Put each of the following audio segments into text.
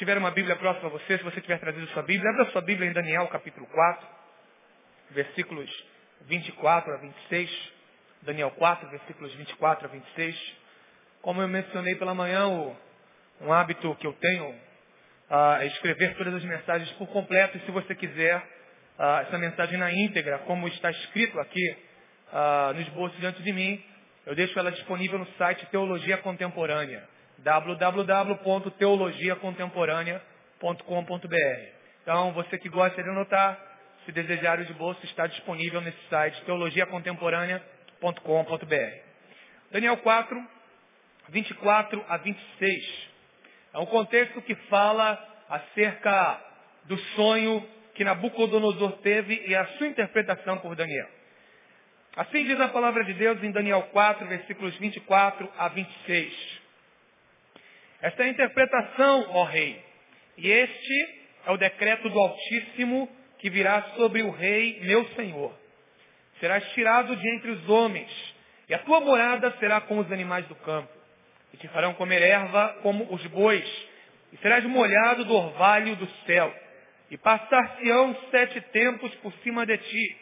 tiver uma Bíblia próxima a você, se você tiver trazido sua Bíblia, abra sua Bíblia em Daniel capítulo 4, versículos 24 a 26. Daniel 4, versículos 24 a 26. Como eu mencionei pela manhã, um hábito que eu tenho ah, é escrever todas as mensagens por completo. E se você quiser ah, essa mensagem na íntegra, como está escrito aqui ah, no esboço diante de mim, eu deixo ela disponível no site Teologia Contemporânea www.teologiacontemporânea.com.br. Então, você que gosta de anotar, se desejar o esboço, está disponível nesse site teologiacontemporânea.com.br. Daniel 4, 24 a 26. É um contexto que fala acerca do sonho que Nabucodonosor teve e a sua interpretação por Daniel. Assim diz a palavra de Deus em Daniel 4, versículos 24 a 26. Esta é a interpretação, ó rei. E este é o decreto do Altíssimo que virá sobre o rei, meu senhor. Serás tirado de entre os homens, e a tua morada será com os animais do campo. E te farão comer erva como os bois, e serás molhado do orvalho do céu. E passar-se-ão sete tempos por cima de ti,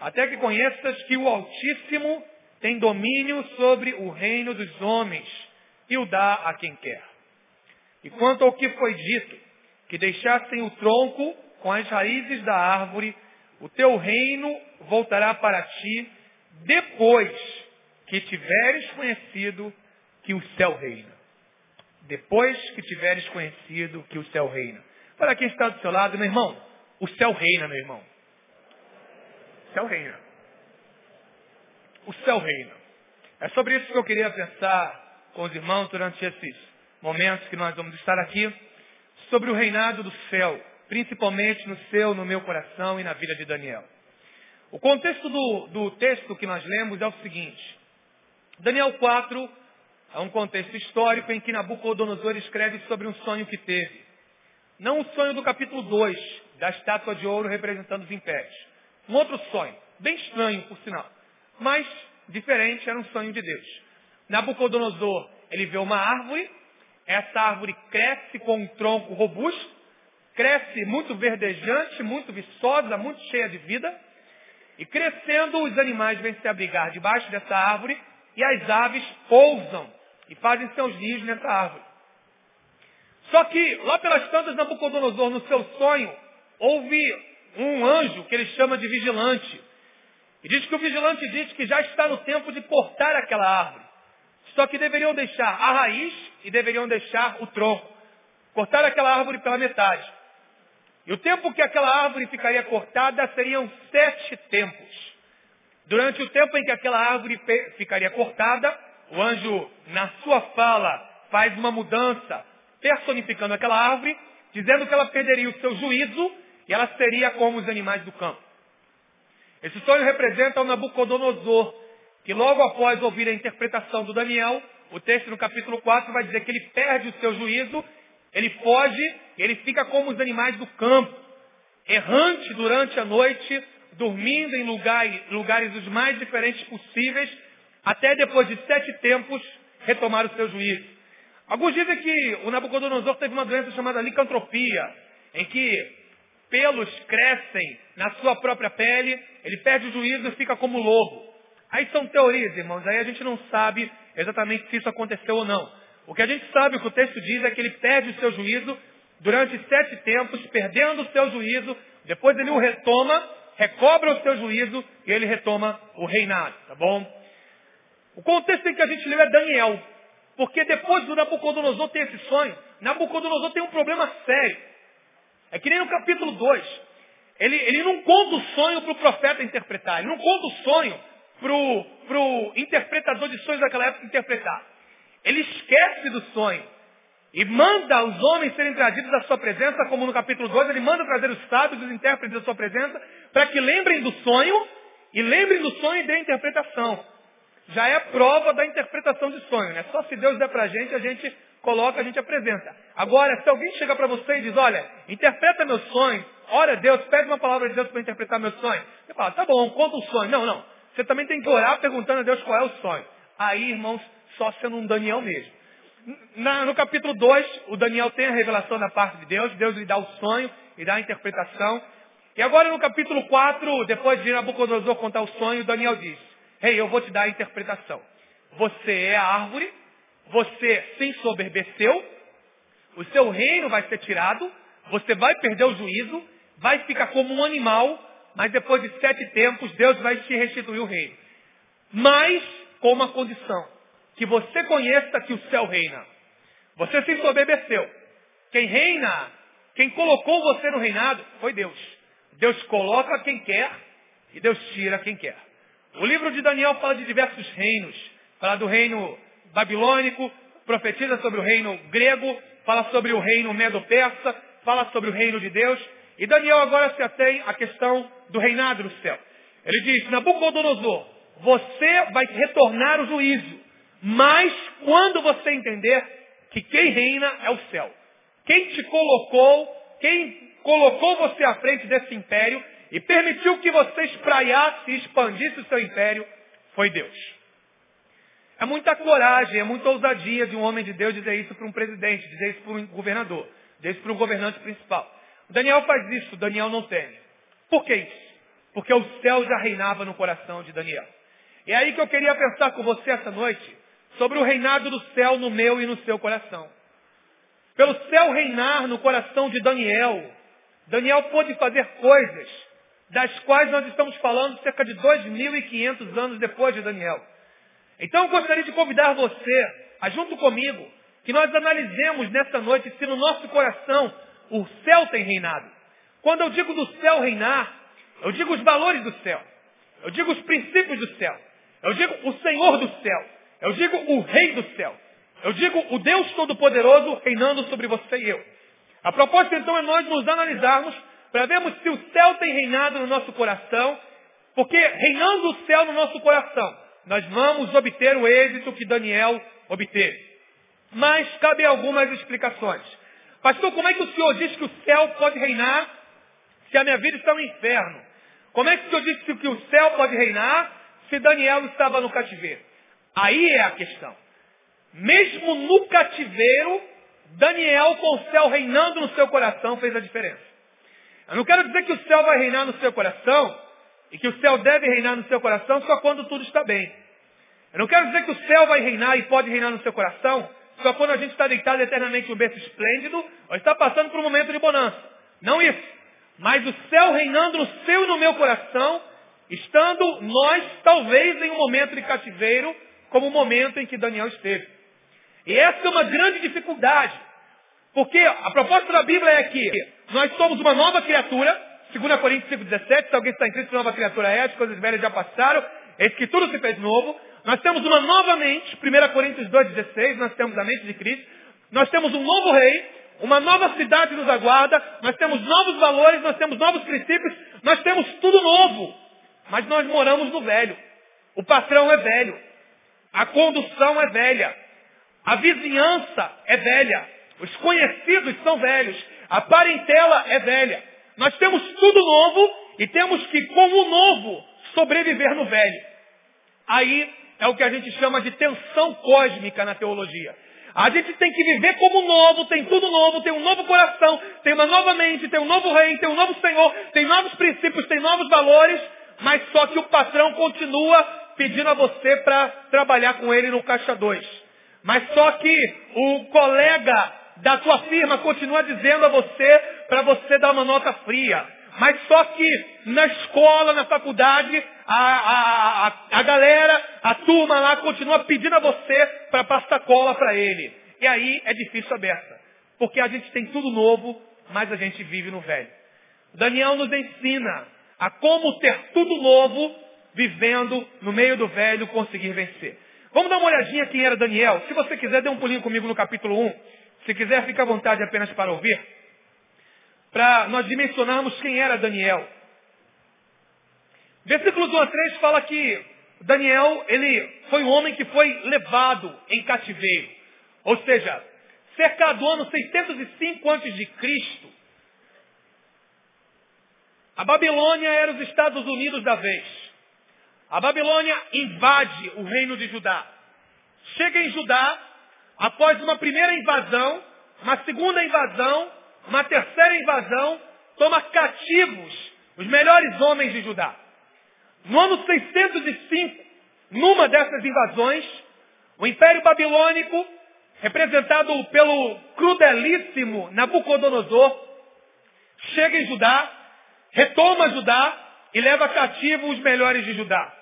até que conheças que o Altíssimo tem domínio sobre o reino dos homens, e o dá a quem quer. E quanto ao que foi dito, que deixassem o tronco com as raízes da árvore, o teu reino voltará para ti depois que tiveres conhecido que o céu reina. Depois que tiveres conhecido que o céu reina. Para quem está do seu lado, meu irmão, o céu reina, meu irmão. O céu reina. O céu reina. É sobre isso que eu queria pensar com os irmãos durante esses momentos que nós vamos estar aqui, sobre o reinado do céu, principalmente no seu, no meu coração e na vida de Daniel. O contexto do, do texto que nós lemos é o seguinte. Daniel 4 é um contexto histórico em que Nabucodonosor escreve sobre um sonho que teve. Não o sonho do capítulo 2, da estátua de ouro representando os impérios. Um outro sonho, bem estranho, por sinal, mas diferente, era um sonho de Deus. Nabucodonosor, ele vê uma árvore, essa árvore cresce com um tronco robusto, cresce muito verdejante, muito viçosa, muito cheia de vida, e crescendo os animais vêm se abrigar debaixo dessa árvore, e as aves pousam e fazem seus ninhos nessa árvore. Só que, lá pelas tantas, Nabucodonosor, no seu sonho, houve um anjo que ele chama de vigilante. E diz que o vigilante diz que já está no tempo de cortar aquela árvore. Só que deveriam deixar a raiz e deveriam deixar o tronco. Cortar aquela árvore pela metade. E o tempo que aquela árvore ficaria cortada seriam sete tempos. Durante o tempo em que aquela árvore ficaria cortada, o anjo, na sua fala, faz uma mudança, personificando aquela árvore, dizendo que ela perderia o seu juízo e ela seria como os animais do campo. Esse sonho representa o Nabucodonosor, que logo após ouvir a interpretação do Daniel, o texto no capítulo 4 vai dizer que ele perde o seu juízo, ele foge, ele fica como os animais do campo, errante durante a noite, dormindo em lugares, lugares os mais diferentes possíveis, até depois de sete tempos retomar o seu juízo. Alguns dizem que o Nabucodonosor teve uma doença chamada licantropia, em que pelos crescem na sua própria pele, ele perde o juízo e fica como lobo. Aí são teorias, irmãos. Aí a gente não sabe exatamente se isso aconteceu ou não. O que a gente sabe, o que o texto diz, é que ele perde o seu juízo durante sete tempos, perdendo o seu juízo. Depois ele o retoma, recobra o seu juízo e ele retoma o reinado, tá bom? O contexto em que a gente leu é Daniel. Porque depois do Nabucodonosor ter esse sonho, Nabucodonosor tem um problema sério. É que nem no capítulo 2. Ele, ele não conta o sonho para o profeta interpretar. Ele não conta o sonho para o interpretador de sonhos daquela época interpretar. Ele esquece do sonho e manda os homens serem trazidos à sua presença, como no capítulo 2, ele manda trazer os sábios, os intérpretes à sua presença, para que lembrem do sonho e lembrem do sonho e dê interpretação. Já é prova da interpretação de sonho, né? Só se Deus der para a gente, a gente coloca, a gente apresenta. Agora, se alguém chega para você e diz, olha, interpreta meu sonho, ora a Deus, pede uma palavra de Deus para interpretar meu sonho. Você fala, tá bom, conta o sonho. Não, não. Você também tem que orar perguntando a Deus qual é o sonho. Aí, irmãos, só sendo um Daniel mesmo. Na, no capítulo 2, o Daniel tem a revelação da parte de Deus, Deus lhe dá o sonho e dá a interpretação. E agora no capítulo 4, depois de Nabucodonosor contar o sonho, Daniel diz, Rei, hey, eu vou te dar a interpretação. Você é a árvore, você se ensoberbeceu, o seu reino vai ser tirado, você vai perder o juízo, vai ficar como um animal, mas depois de sete tempos Deus vai te restituir o reino. Mas com uma condição, que você conheça que o céu reina. Você se ensoberbeceu. Quem reina, quem colocou você no reinado, foi Deus. Deus coloca quem quer e Deus tira quem quer. O livro de Daniel fala de diversos reinos. Fala do reino babilônico, profetiza sobre o reino grego, fala sobre o reino medo-persa, fala sobre o reino de Deus. E Daniel agora se atém à questão do reinado do céu. Ele diz, Nabucodonosor, você vai retornar o juízo. Mas quando você entender que quem reina é o céu. Quem te colocou, quem colocou você à frente desse império e permitiu que você espraiasse e expandisse o seu império foi Deus. É muita coragem, é muita ousadia de um homem de Deus dizer isso para um presidente, dizer isso para um governador, dizer isso para um governante principal. Daniel faz isso, Daniel não teme. Por que isso? Porque o céu já reinava no coração de Daniel. É aí que eu queria pensar com você essa noite sobre o reinado do céu no meu e no seu coração. Pelo céu reinar no coração de Daniel, Daniel pôde fazer coisas das quais nós estamos falando cerca de 2.500 anos depois de Daniel. Então eu gostaria de convidar você, a junto comigo, que nós analisemos nessa noite se no nosso coração o céu tem reinado. Quando eu digo do céu reinar, eu digo os valores do céu. Eu digo os princípios do céu. Eu digo o Senhor do céu. Eu digo o Rei do céu. Eu digo o Deus Todo-Poderoso reinando sobre você e eu. A proposta então é nós nos analisarmos para vermos se o céu tem reinado no nosso coração, porque reinando o céu no nosso coração, nós vamos obter o êxito que Daniel obteve. Mas cabe algumas explicações. Pastor, como é que o senhor diz que o céu pode reinar se a minha vida está no inferno? Como é que senhor disse que o céu pode reinar se Daniel estava no cativeiro? Aí é a questão. Mesmo no cativeiro, Daniel, com o céu reinando no seu coração, fez a diferença. Eu não quero dizer que o céu vai reinar no seu coração e que o céu deve reinar no seu coração só quando tudo está bem. Eu não quero dizer que o céu vai reinar e pode reinar no seu coração só quando a gente está deitado eternamente um berço esplêndido ou está passando por um momento de bonança. Não isso. Mas o céu reinando no seu e no meu coração, estando nós talvez em um momento de cativeiro, como o momento em que Daniel esteve. E essa é uma grande dificuldade. Porque a proposta da Bíblia é que nós somos uma nova criatura, 2 Coríntios 5,17, se alguém está em Cristo, nova criatura é, as coisas velhas já passaram, eis que tudo se fez novo. Nós temos uma nova mente, 1 Coríntios 2,16, nós temos a mente de Cristo. Nós temos um novo rei, uma nova cidade nos aguarda, nós temos novos valores, nós temos novos princípios, nós temos tudo novo. Mas nós moramos no velho. O patrão é velho. A condução é velha. A vizinhança é velha. Os conhecidos são velhos. A parentela é velha. Nós temos tudo novo e temos que, como novo, sobreviver no velho. Aí é o que a gente chama de tensão cósmica na teologia. A gente tem que viver como novo, tem tudo novo, tem um novo coração, tem uma nova mente, tem um novo rei, tem um novo Senhor, tem novos princípios, tem novos valores, mas só que o patrão continua pedindo a você para trabalhar com ele no caixa 2. Mas só que o colega da tua firma continua dizendo a você para você dar uma nota fria. Mas só que na escola, na faculdade, a, a, a, a galera, a turma lá continua pedindo a você para passar cola para ele. E aí é difícil aberta. Porque a gente tem tudo novo, mas a gente vive no velho. Daniel nos ensina a como ter tudo novo, vivendo no meio do velho, conseguir vencer. Vamos dar uma olhadinha quem era Daniel. Se você quiser, dê um pulinho comigo no capítulo 1. Se quiser, fica à vontade apenas para ouvir. Para nós dimensionarmos quem era Daniel. Versículos 1 a 3 fala que Daniel, ele foi um homem que foi levado em cativeiro. Ou seja, cerca do ano 605 a.C., a Babilônia era os Estados Unidos da vez. A Babilônia invade o reino de Judá. Chega em Judá, após uma primeira invasão, uma segunda invasão, uma terceira invasão, toma cativos os melhores homens de Judá. No ano 605, numa dessas invasões, o Império Babilônico, representado pelo crudelíssimo Nabucodonosor, chega em Judá, retoma Judá e leva cativo os melhores de Judá.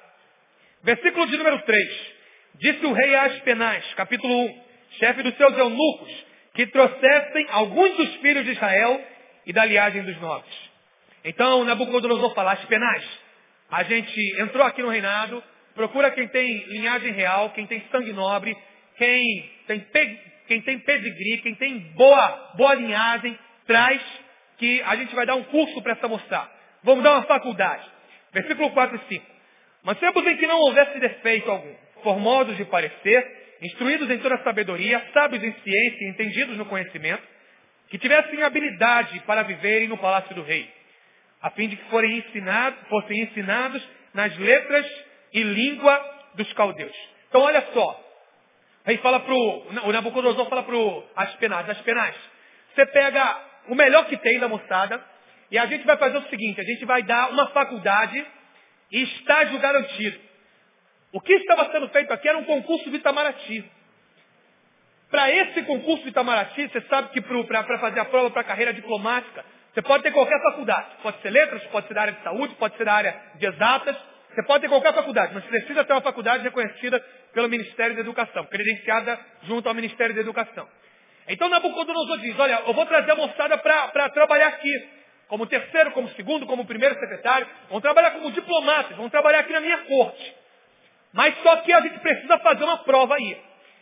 Versículo de número 3. Disse o rei Aspenaz, capítulo 1, chefe dos seus eunucos, que trouxessem alguns dos filhos de Israel e da liagem dos nobres. Então Nabucodonosor fala, Aspenaz, a gente entrou aqui no reinado, procura quem tem linhagem real, quem tem sangue nobre, quem tem, quem tem pedigree, quem tem boa, boa linhagem, traz que a gente vai dar um curso para essa moçada. Vamos dar uma faculdade. Versículo 4 e 5. Mas tempos em que não houvesse defeito algum, formosos de parecer, instruídos em toda sabedoria, sábios em ciência e entendidos no conhecimento, que tivessem habilidade para viverem no palácio do rei, a fim de que forem ensinados, fossem ensinados nas letras e língua dos caldeus. Então olha só, rei fala pro, o Nabucodonosor fala para o Aspenaz, Aspenaz, você pega o melhor que tem da moçada, e a gente vai fazer o seguinte, a gente vai dar uma faculdade e estágio garantido. O que estava sendo feito aqui era um concurso de Itamaraty. Para esse concurso de Itamaraty, você sabe que para fazer a prova para a carreira diplomática, você pode ter qualquer faculdade. Pode ser letras, pode ser da área de saúde, pode ser da área de exatas. Você pode ter qualquer faculdade, mas precisa ter uma faculdade reconhecida pelo Ministério da Educação, credenciada junto ao Ministério da Educação. Então Nabucodonosor diz, olha, eu vou trazer a moçada para trabalhar aqui. Como terceiro, como segundo, como primeiro secretário. Vão trabalhar como diplomatas, vão trabalhar aqui na minha corte. Mas só que a gente precisa fazer uma prova aí.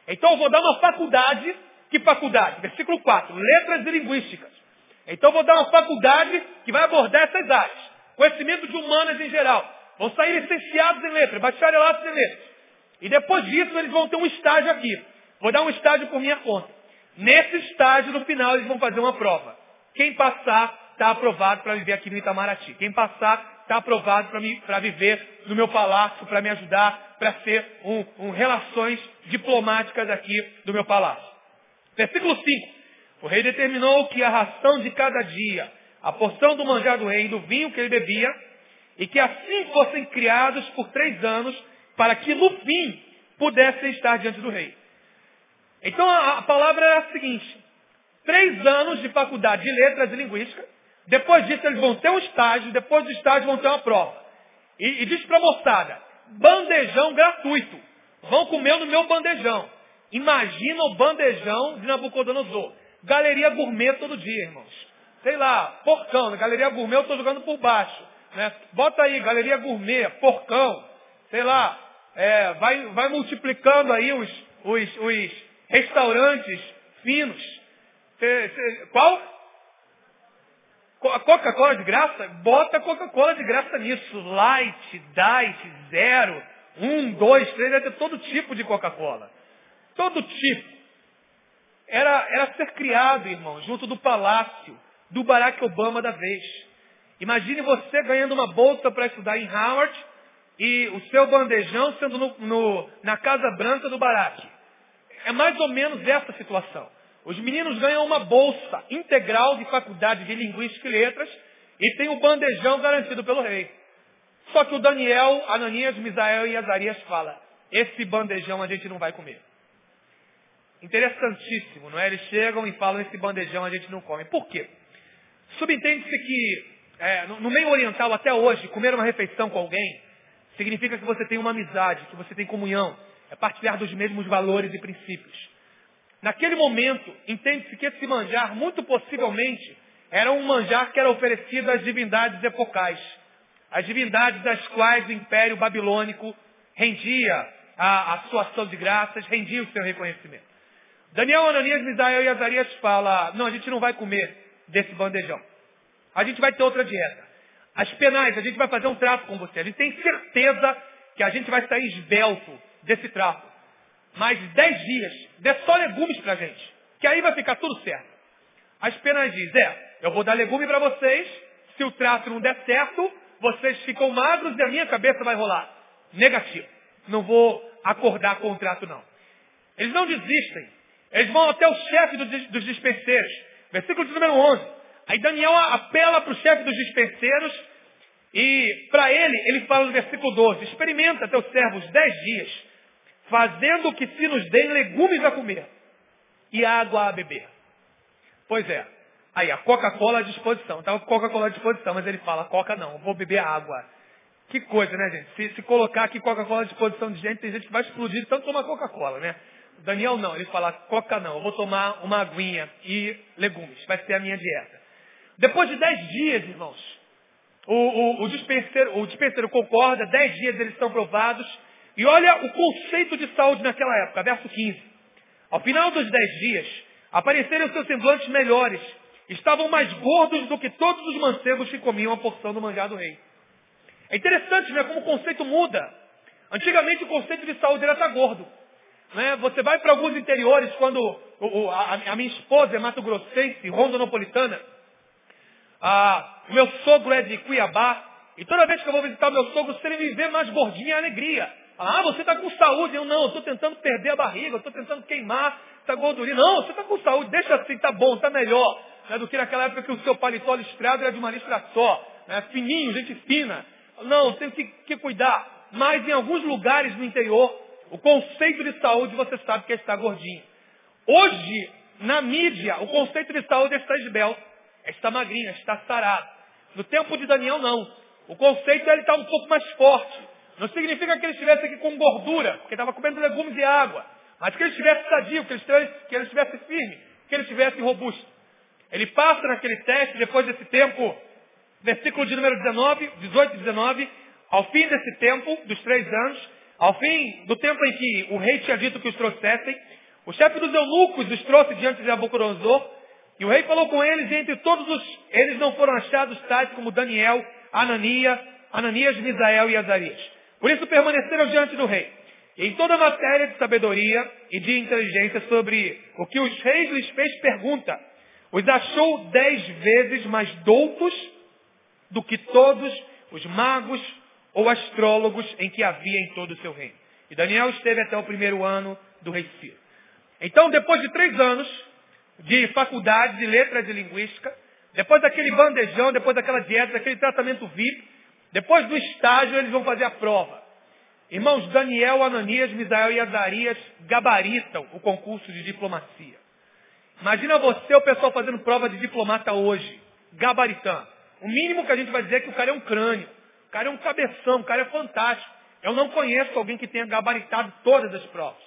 Então eu vou dar uma faculdade. Que faculdade? Versículo 4. Letras e linguísticas. Então vou dar uma faculdade que vai abordar essas áreas. Conhecimento de humanas em geral. Vão sair licenciados em letras, bacharelados em letras. E depois disso eles vão ter um estágio aqui. Vou dar um estágio por minha conta. Nesse estágio, no final, eles vão fazer uma prova. Quem passar está aprovado para viver aqui no Itamaraty. Quem passar está aprovado para viver no meu palácio, para me ajudar, para ser um, um, relações diplomáticas aqui do meu palácio. Versículo 5. O rei determinou que a ração de cada dia, a porção do manjar do rei e do vinho que ele bebia, e que assim fossem criados por três anos, para que no fim pudessem estar diante do rei. Então a, palavra é a seguinte: três anos de faculdade de letras e linguística, depois disso eles vão ter um estágio, depois do estágio vão ter uma prova. E, e diz para a moçada, bandejão gratuito. Vão comer no meu bandejão. Imagina o bandejão de Nabucodonosor. Galeria gourmet todo dia, irmãos. Sei lá, porcão. Na galeria gourmet eu estou jogando por baixo. Né? Bota aí, galeria gourmet, porcão. Sei lá, é, vai, vai multiplicando aí os, os, os restaurantes finos. Cê, cê, qual? Coca-Cola de graça? Bota Coca-Cola de graça nisso. Light, Diet, Zero, um, dois, três, deve ter todo tipo de Coca-Cola. Todo tipo. Era, era ser criado, irmão, junto do palácio do Barack Obama da vez. Imagine você ganhando uma bolsa para estudar em Howard e o seu bandejão sendo no, no, na Casa Branca do Barack. É mais ou menos essa situação. Os meninos ganham uma bolsa integral de faculdade de linguística e letras e tem o bandejão garantido pelo rei. Só que o Daniel, Ananias, Misael e Azarias fala, esse bandejão a gente não vai comer. Interessantíssimo, não é? Eles chegam e falam, esse bandejão a gente não come. Por quê? Subentende-se que é, no, meio oriental até hoje, comer uma refeição com alguém significa que você tem uma amizade, que você tem comunhão, é partilhar dos mesmos valores e princípios. Naquele momento, entende-se que esse manjar, muito possivelmente, era um manjar que era oferecido às divindades epocais. As divindades das quais o Império Babilônico rendia a, a sua ação de graças, rendia o seu reconhecimento. Daniel, Ananias, Misael e Azarias fala, não, a gente não vai comer desse bandejão. A gente vai ter outra dieta. As penais, a gente vai fazer um trato com você. A gente tem certeza que a gente vai sair esbelto desse trato mais dez dias, dê só legumes para a gente, que aí vai ficar tudo certo. As penas diz, é, eu vou dar legume para vocês, se o trato não der certo, vocês ficam magros e a minha cabeça vai rolar. Negativo. Não vou acordar com o trato não. Eles não desistem. Eles vão até o chefe dos dispenseiros. Versículo de número 11. Aí Daniel apela para o chefe dos dispenseiros e para ele, ele fala no versículo 12, experimenta teus servos dez dias, fazendo que se nos deem legumes a comer e água a beber. Pois é, aí a Coca-Cola à disposição. Estava tá Coca-Cola à disposição, mas ele fala, Coca não, vou beber água. Que coisa, né, gente? Se, se colocar aqui Coca-Cola à disposição de gente, tem gente que vai explodir tanto tomar Coca-Cola, né? Daniel não, ele fala, Coca não, eu vou tomar uma aguinha e legumes, vai ser a minha dieta. Depois de dez dias, irmãos, o, o, o, dispenseiro, o dispenseiro concorda, dez dias eles estão provados. E olha o conceito de saúde naquela época, verso 15. Ao final dos dez dias, apareceram seus semblantes melhores. Estavam mais gordos do que todos os mancebos que comiam a porção do manjar do rei. É interessante, né, como o conceito muda. Antigamente o conceito de saúde era estar gordo. Né? Você vai para alguns interiores, quando o, a, a, minha esposa é mato-grossense, rondonopolitana, ah, o meu sogro é de Cuiabá. E toda vez que eu vou visitar o meu sogro, se ele me vê mais gordinho, é alegria. Ah, você está com saúde. Eu não, estou tentando perder a barriga, estou tentando queimar essa gordurinha. Não, você está com saúde, deixa assim, tá bom, tá melhor. Né, do que naquela época que o seu paletó listrado era de uma listra só. Né, fininho, gente fina. Não, tem que, que cuidar. Mas em alguns lugares no interior, o conceito de saúde você sabe que é estar gordinho. Hoje, na mídia, o conceito de saúde é estar esbelto está magrinha, está sarada. No tempo de Daniel, não. O conceito é ele estar um pouco mais forte. Não significa que ele estivesse aqui com gordura, porque estava comendo legumes e água. Mas que ele estivesse sadio, que ele estivesse, que ele estivesse firme, que ele estivesse robusto. Ele passa naquele teste, depois desse tempo, versículo de número 19, 18 e 19, ao fim desse tempo, dos três anos, ao fim do tempo em que o rei tinha dito que os trouxessem, o chefe dos eunucos os trouxe diante de Nabucodonosor, e o rei falou com eles, e entre todos os, eles não foram achados tais como Daniel, Anania, Ananias, Misael e Azarias. Por isso permaneceram diante do rei. E em toda matéria de sabedoria e de inteligência sobre o que os reis lhes fez pergunta, os achou dez vezes mais doutos do que todos os magos ou astrólogos em que havia em todo o seu reino. E Daniel esteve até o primeiro ano do rei Ciro. Então, depois de três anos, de faculdade de letras de linguística, depois daquele bandejão, depois daquela dieta, daquele tratamento VIP, depois do estágio eles vão fazer a prova. Irmãos, Daniel, Ananias, Misael e Azarias gabaritam o concurso de diplomacia. Imagina você, o pessoal fazendo prova de diplomata hoje, gabaritando. O mínimo que a gente vai dizer é que o cara é um crânio, cara é um cabeção, o cara é fantástico. Eu não conheço alguém que tenha gabaritado todas as provas.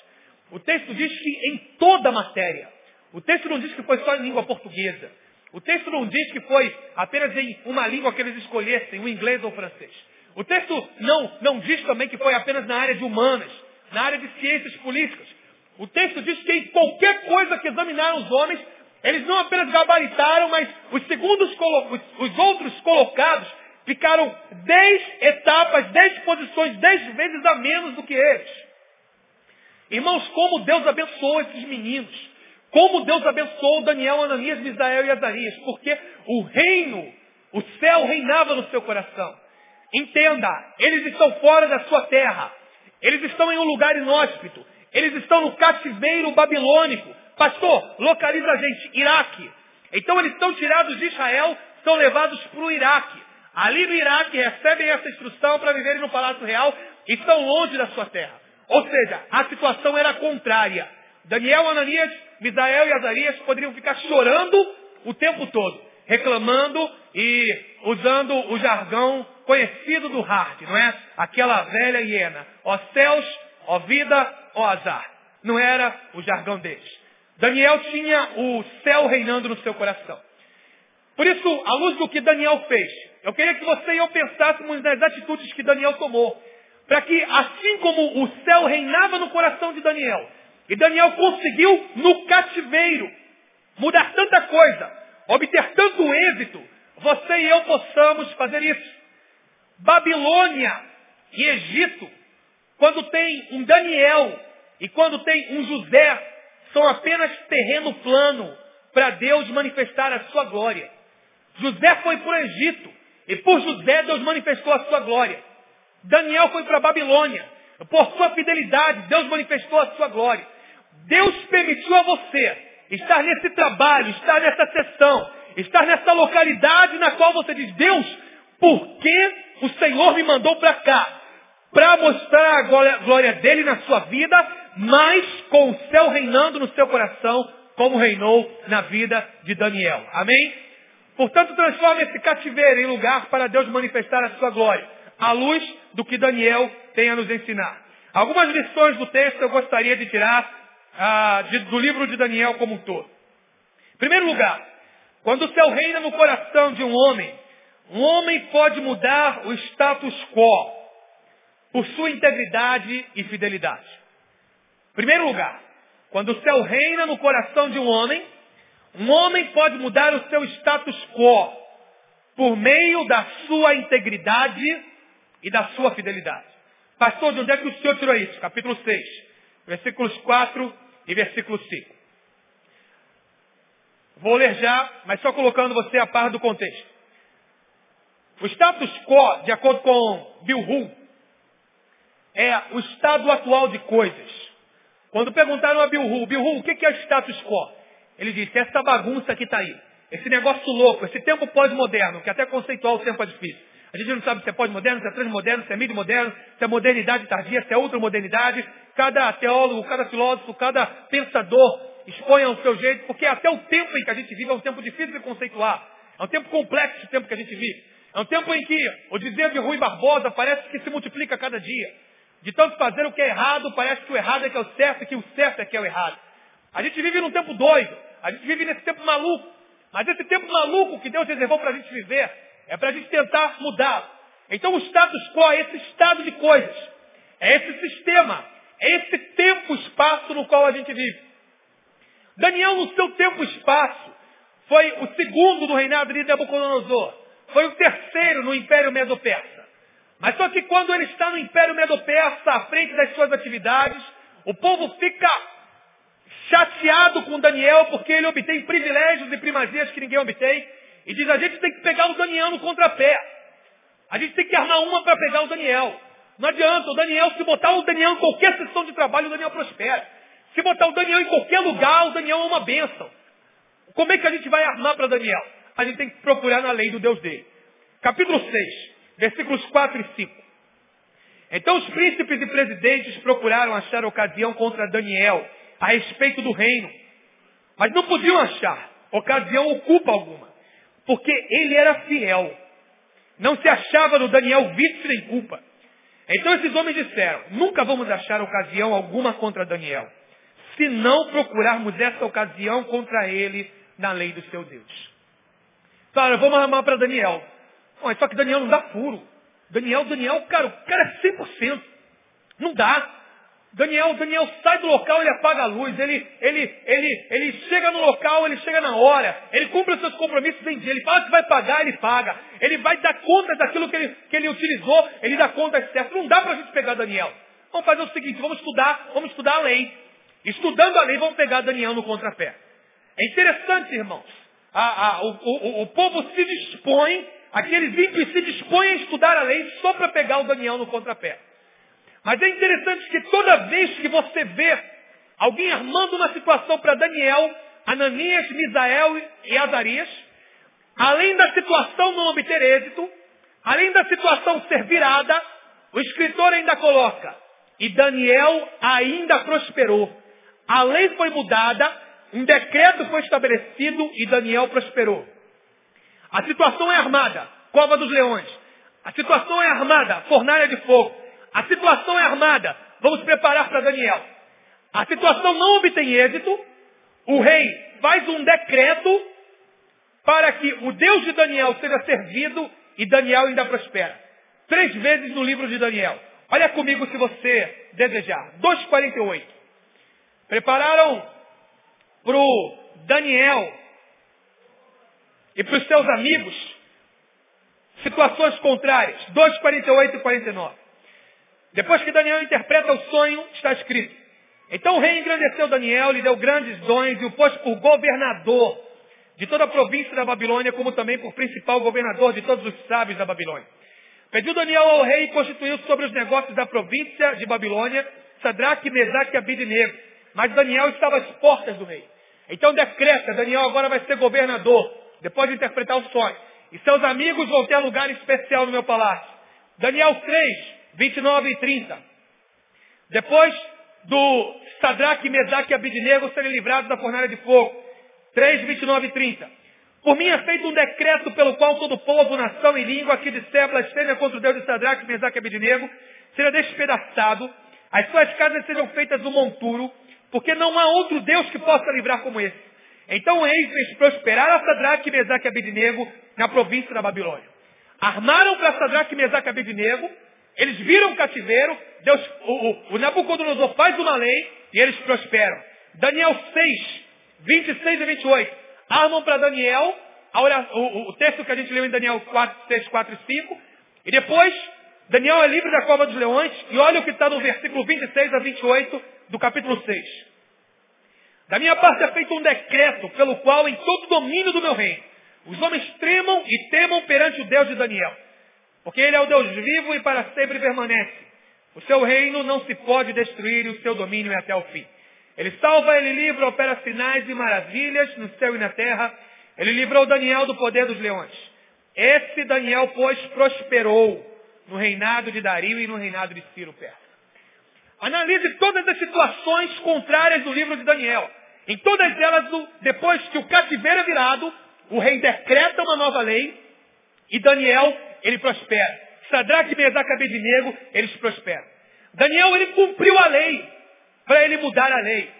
O texto diz que em toda matéria, o texto não diz que foi só em língua portuguesa. O texto não diz que foi apenas em uma língua que eles escolhessem, o inglês ou o francês. O texto não, não diz também que foi apenas na área de humanas, na área de ciências políticas. O texto diz que em qualquer coisa que examinaram os homens, eles não apenas gabaritaram, mas os segundos, os outros colocados ficaram dez etapas, dez posições, dez vezes a menos do que eles. Irmãos, como Deus abençoou esses meninos. Como Deus abençoou Daniel, Ananias, Misael e Azarias. Porque o reino, o céu reinava no seu coração. Entenda, eles estão fora da sua terra. Eles estão em um lugar inóspito. Eles estão no cativeiro babilônico. Pastor, localiza a gente, Iraque. Então eles estão tirados de Israel, são levados para o Iraque. Ali no Iraque recebem essa instrução para viverem no Palácio Real e estão longe da sua terra. Ou seja, a situação era contrária. Daniel, Ananias, Misael e Azarias poderiam ficar chorando o tempo todo, reclamando e usando o jargão conhecido do Hart, não é? Aquela velha hiena. Ó céus, ó vida, ó azar. Não era o jargão deles. Daniel tinha o céu reinando no seu coração. Por isso, à luz do que Daniel fez, eu queria que você e eu pensássemos nas atitudes que Daniel tomou. Para que, assim como o céu reinava no coração de Daniel, e Daniel conseguiu, no cativeiro, mudar tanta coisa, obter tanto êxito, você e eu possamos fazer isso. Babilônia e Egito, quando tem um Daniel e quando tem um José, são apenas terreno plano para Deus manifestar a sua glória. José foi para o Egito e por José Deus manifestou a sua glória. Daniel foi para a Babilônia. Por sua fidelidade, Deus manifestou a sua glória. Deus permitiu a você estar nesse trabalho, estar nessa sessão, estar nessa localidade na qual você diz, Deus, por que o Senhor me mandou para cá? Para mostrar a glória, glória dele na sua vida, mas com o céu reinando no seu coração, como reinou na vida de Daniel. Amém? Portanto, transforme esse cativeiro em lugar para Deus manifestar a sua glória, à luz do que Daniel tem a nos ensinar. Algumas lições do texto eu gostaria de tirar ah, de, do livro de Daniel como um todo. Em primeiro lugar, quando o céu reina no coração de um homem, um homem pode mudar o status quo por sua integridade e fidelidade. Em primeiro lugar, quando o céu reina no coração de um homem, um homem pode mudar o seu status quo por meio da sua integridade e da sua fidelidade. Pastor, de onde é que o senhor tirou isso? Capítulo 6, versículos 4 e versículo 5. Vou ler já, mas só colocando você a par do contexto. O status quo, de acordo com Bill Hull, é o estado atual de coisas. Quando perguntaram a Bill Hull, Bill Hull, o que é status quo? Ele disse, essa bagunça que está aí, esse negócio louco, esse tempo pós-moderno, que até conceitual o tempo é difícil. A gente não sabe se é pós-moderno, se é transmoderno, se é mid-moderno, se é modernidade tardia, se é ultramodernidade. Cada teólogo, cada filósofo, cada pensador expõe ao seu jeito, porque até o tempo em que a gente vive é um tempo difícil de conceituar. É um tempo complexo o tempo que a gente vive. É um tempo em que o dizer de Rui Barbosa parece que se multiplica a cada dia. De tanto fazer o que é errado, parece que o errado é que é o certo e que o certo é que é o errado. A gente vive num tempo doido. A gente vive nesse tempo maluco. Mas esse tempo maluco que Deus reservou para a gente viver é para a gente tentar mudar. Então o status quo é esse estado de coisas. É esse sistema. É esse tempo-espaço no qual a gente vive. Daniel, no seu tempo-espaço, foi o segundo do reinado de Nabucodonosor. Foi o terceiro no Império Medo-Persa. Mas só que quando ele está no Império Medo-Persa, à frente das suas atividades, o povo fica chateado com Daniel porque ele obtém privilégios e primazias que ninguém obtém. E diz, a gente tem que pegar o Daniel no contrapé. A gente tem que armar uma para pegar o Daniel. Não adianta, o Daniel, se botar o Daniel em qualquer sessão de trabalho, o Daniel prospera. Se botar o Daniel em qualquer lugar, o Daniel é uma bênção. Como é que a gente vai armar para Daniel? A gente tem que procurar na lei do Deus dele. Capítulo 6, versículos 4 e 5. Então os príncipes e presidentes procuraram achar ocasião contra Daniel a respeito do reino. Mas não podiam achar ocasião ou culpa alguma. Porque ele era fiel. Não se achava no Daniel vício nem culpa. Então esses homens disseram, nunca vamos achar ocasião alguma contra Daniel, se não procurarmos essa ocasião contra ele na lei do seu Deus. Claro, vamos armar para Daniel. só que Daniel não dá furo. Daniel, Daniel, cara, o cara é 100%. Não dá. Daniel, Daniel sai do local, ele apaga a luz, ele, ele, ele, ele chega no local, ele chega na hora, ele cumpre os seus compromissos em dia, ele fala que vai pagar, ele paga, ele vai dar conta daquilo que ele, que ele utilizou, ele dá conta certo. Não dá para a gente pegar Daniel. Vamos fazer o seguinte, vamos estudar, vamos estudar a lei. Estudando a lei, vamos pegar Daniel no contrapé. É interessante, irmãos. A, a, o, o, o povo se dispõe, aqueles ímpios se dispõem a estudar a lei só para pegar o Daniel no contrapé. Mas é interessante que toda vez que você vê alguém armando uma situação para Daniel, Ananias, Misael e Azarias, além da situação não obter êxito, além da situação ser virada, o escritor ainda coloca, e Daniel ainda prosperou. A lei foi mudada, um decreto foi estabelecido e Daniel prosperou. A situação é armada, cova dos leões. A situação é armada, fornalha de fogo. A situação é armada. Vamos preparar para Daniel. A situação não obtém êxito. O rei faz um decreto para que o Deus de Daniel seja servido e Daniel ainda prospera. Três vezes no livro de Daniel. Olha comigo se você desejar. 2,48. Prepararam para o Daniel e para os seus amigos situações contrárias. 2,48 e 49. Depois que Daniel interpreta o sonho, está escrito. Então o rei engrandeceu Daniel, lhe deu grandes dons e o pôs por governador de toda a província da Babilônia, como também por principal governador de todos os sábios da Babilônia. Pediu Daniel ao rei e constituiu sobre os negócios da província de Babilônia Sadraque, Mesaque e Abidnego, mas Daniel estava às portas do rei. Então decreta, Daniel agora vai ser governador, depois de interpretar o sonho. E seus amigos vão ter lugar especial no meu palácio. Daniel 3, 29 e 30. Depois do Sadraque, Mesaque e Abidnego serem livrados da fornalha de fogo. 3, 29 e 30. Por mim é feito um decreto pelo qual todo povo, nação e língua que disser blasfêmia contra o Deus de Sadraque, Mesaque e Abidnego seja despedaçado, as suas casas sejam feitas um monturo, porque não há outro Deus que possa livrar como esse. Então o rei fez prosperar a Sadraque, Mesaque e Abidnego na província da Babilônia. Armaram para Sadraque, Mesaque e Abidnego, eles viram o cativeiro, Deus, o, o, o Nabucodonosor faz uma lei e eles prosperam. Daniel 6, 26 e 28. Armam para Daniel, o, o, texto que a gente leu em Daniel 4, 6, 4 e 5. E depois, Daniel é livre da cova dos leões. E olha o que está no versículo 26 a 28 do capítulo 6. Da minha parte é feito um decreto pelo qual, em todo o domínio do meu reino, os homens tremam e temam perante o Deus de Daniel. Porque ele é o Deus vivo e para sempre permanece. O seu reino não se pode destruir e o seu domínio é até o fim. Ele salva, ele livra, opera sinais e maravilhas no céu e na terra. Ele livrou Daniel do poder dos leões. Esse Daniel, pois, prosperou no reinado de Dario e no reinado de Ciro Persa. Analise todas as situações contrárias do livro de Daniel. Em todas elas, depois que o cativeiro é virado, o rei decreta uma nova lei e Daniel, ele prospera. Sadraque, Mesaque Abednego, eles prosperam. Daniel, ele cumpriu a lei para ele mudar a lei.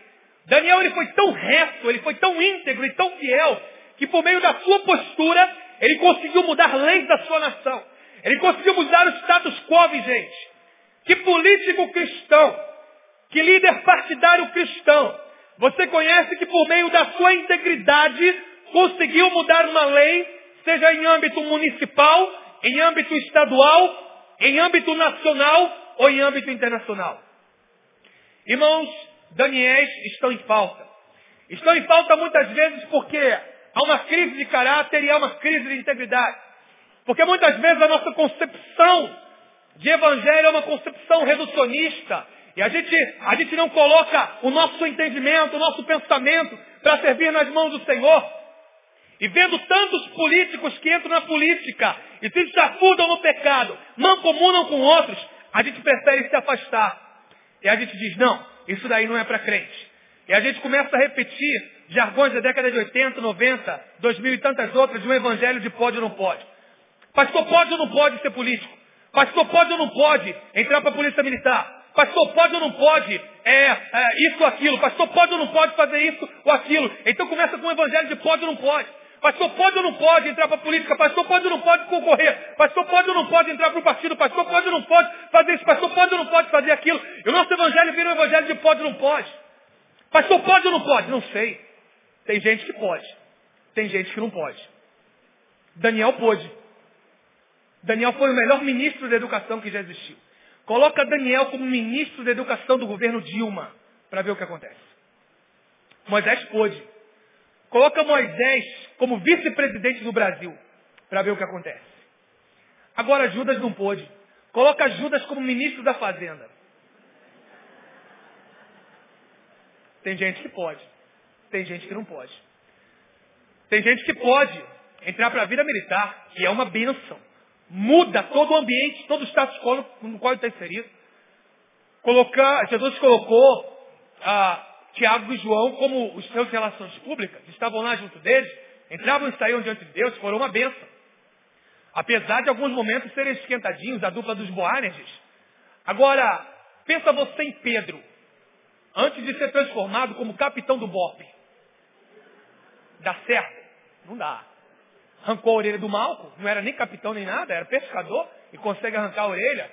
Daniel, ele foi tão reto, ele foi tão íntegro e tão fiel, que por meio da sua postura, ele conseguiu mudar leis da sua nação. Ele conseguiu mudar o status quo vigente. Que político cristão, que líder partidário cristão, você conhece que por meio da sua integridade conseguiu mudar uma lei, seja em âmbito municipal, em âmbito estadual, em âmbito nacional ou em âmbito internacional. Irmãos, Daniéis estão em falta. Estão em falta muitas vezes porque há uma crise de caráter e há uma crise de integridade. Porque muitas vezes a nossa concepção de evangelho é uma concepção reducionista. E a gente, a gente não coloca o nosso entendimento, o nosso pensamento para servir nas mãos do Senhor. E vendo tantos políticos que entram na política e se desafundam no pecado, mancomunam com outros, a gente prefere se afastar. E a gente diz, não, isso daí não é para crente. E a gente começa a repetir jargões da década de 80, 90, 2000 e tantas outras de um evangelho de pode ou não pode. Pastor pode ou não pode ser político? Pastor pode ou não pode entrar para a polícia militar? Pastor pode ou não pode é, é, isso ou aquilo? Pastor pode ou não pode fazer isso ou aquilo? Então começa com o evangelho de pode ou não pode. Pastor pode ou não pode entrar para a política? Pastor pode ou não pode concorrer? Pastor pode ou não pode entrar para o partido? Pastor pode ou não pode fazer isso? Pastor pode ou não pode fazer aquilo? E o nosso evangelho vira um evangelho de pode ou não pode. Pastor pode ou não pode? Não sei. Tem gente que pode. Tem gente que não pode. Daniel pôde. Daniel foi o melhor ministro da educação que já existiu. Coloca Daniel como ministro da educação do governo Dilma para ver o que acontece. Moisés pôde. Coloca Moisés como vice-presidente do Brasil para ver o que acontece. Agora Judas não pôde. Coloca Judas como ministro da Fazenda. Tem gente que pode. Tem gente que não pode. Tem gente que pode entrar para a vida militar, que é uma bênção. Muda todo o ambiente, todo o status quo no qual está inserido. Colocar, Jesus colocou ah, Tiago e João como os seus relações públicas. Estavam lá junto deles, entravam e saíam diante de Deus, foram uma bênção. Apesar de alguns momentos serem esquentadinhos, a dupla dos Boanerges. Agora, pensa você em Pedro, antes de ser transformado como capitão do BOP. Dá certo? Não dá arrancou a orelha do Malco, não era nem capitão nem nada, era pescador e consegue arrancar a orelha.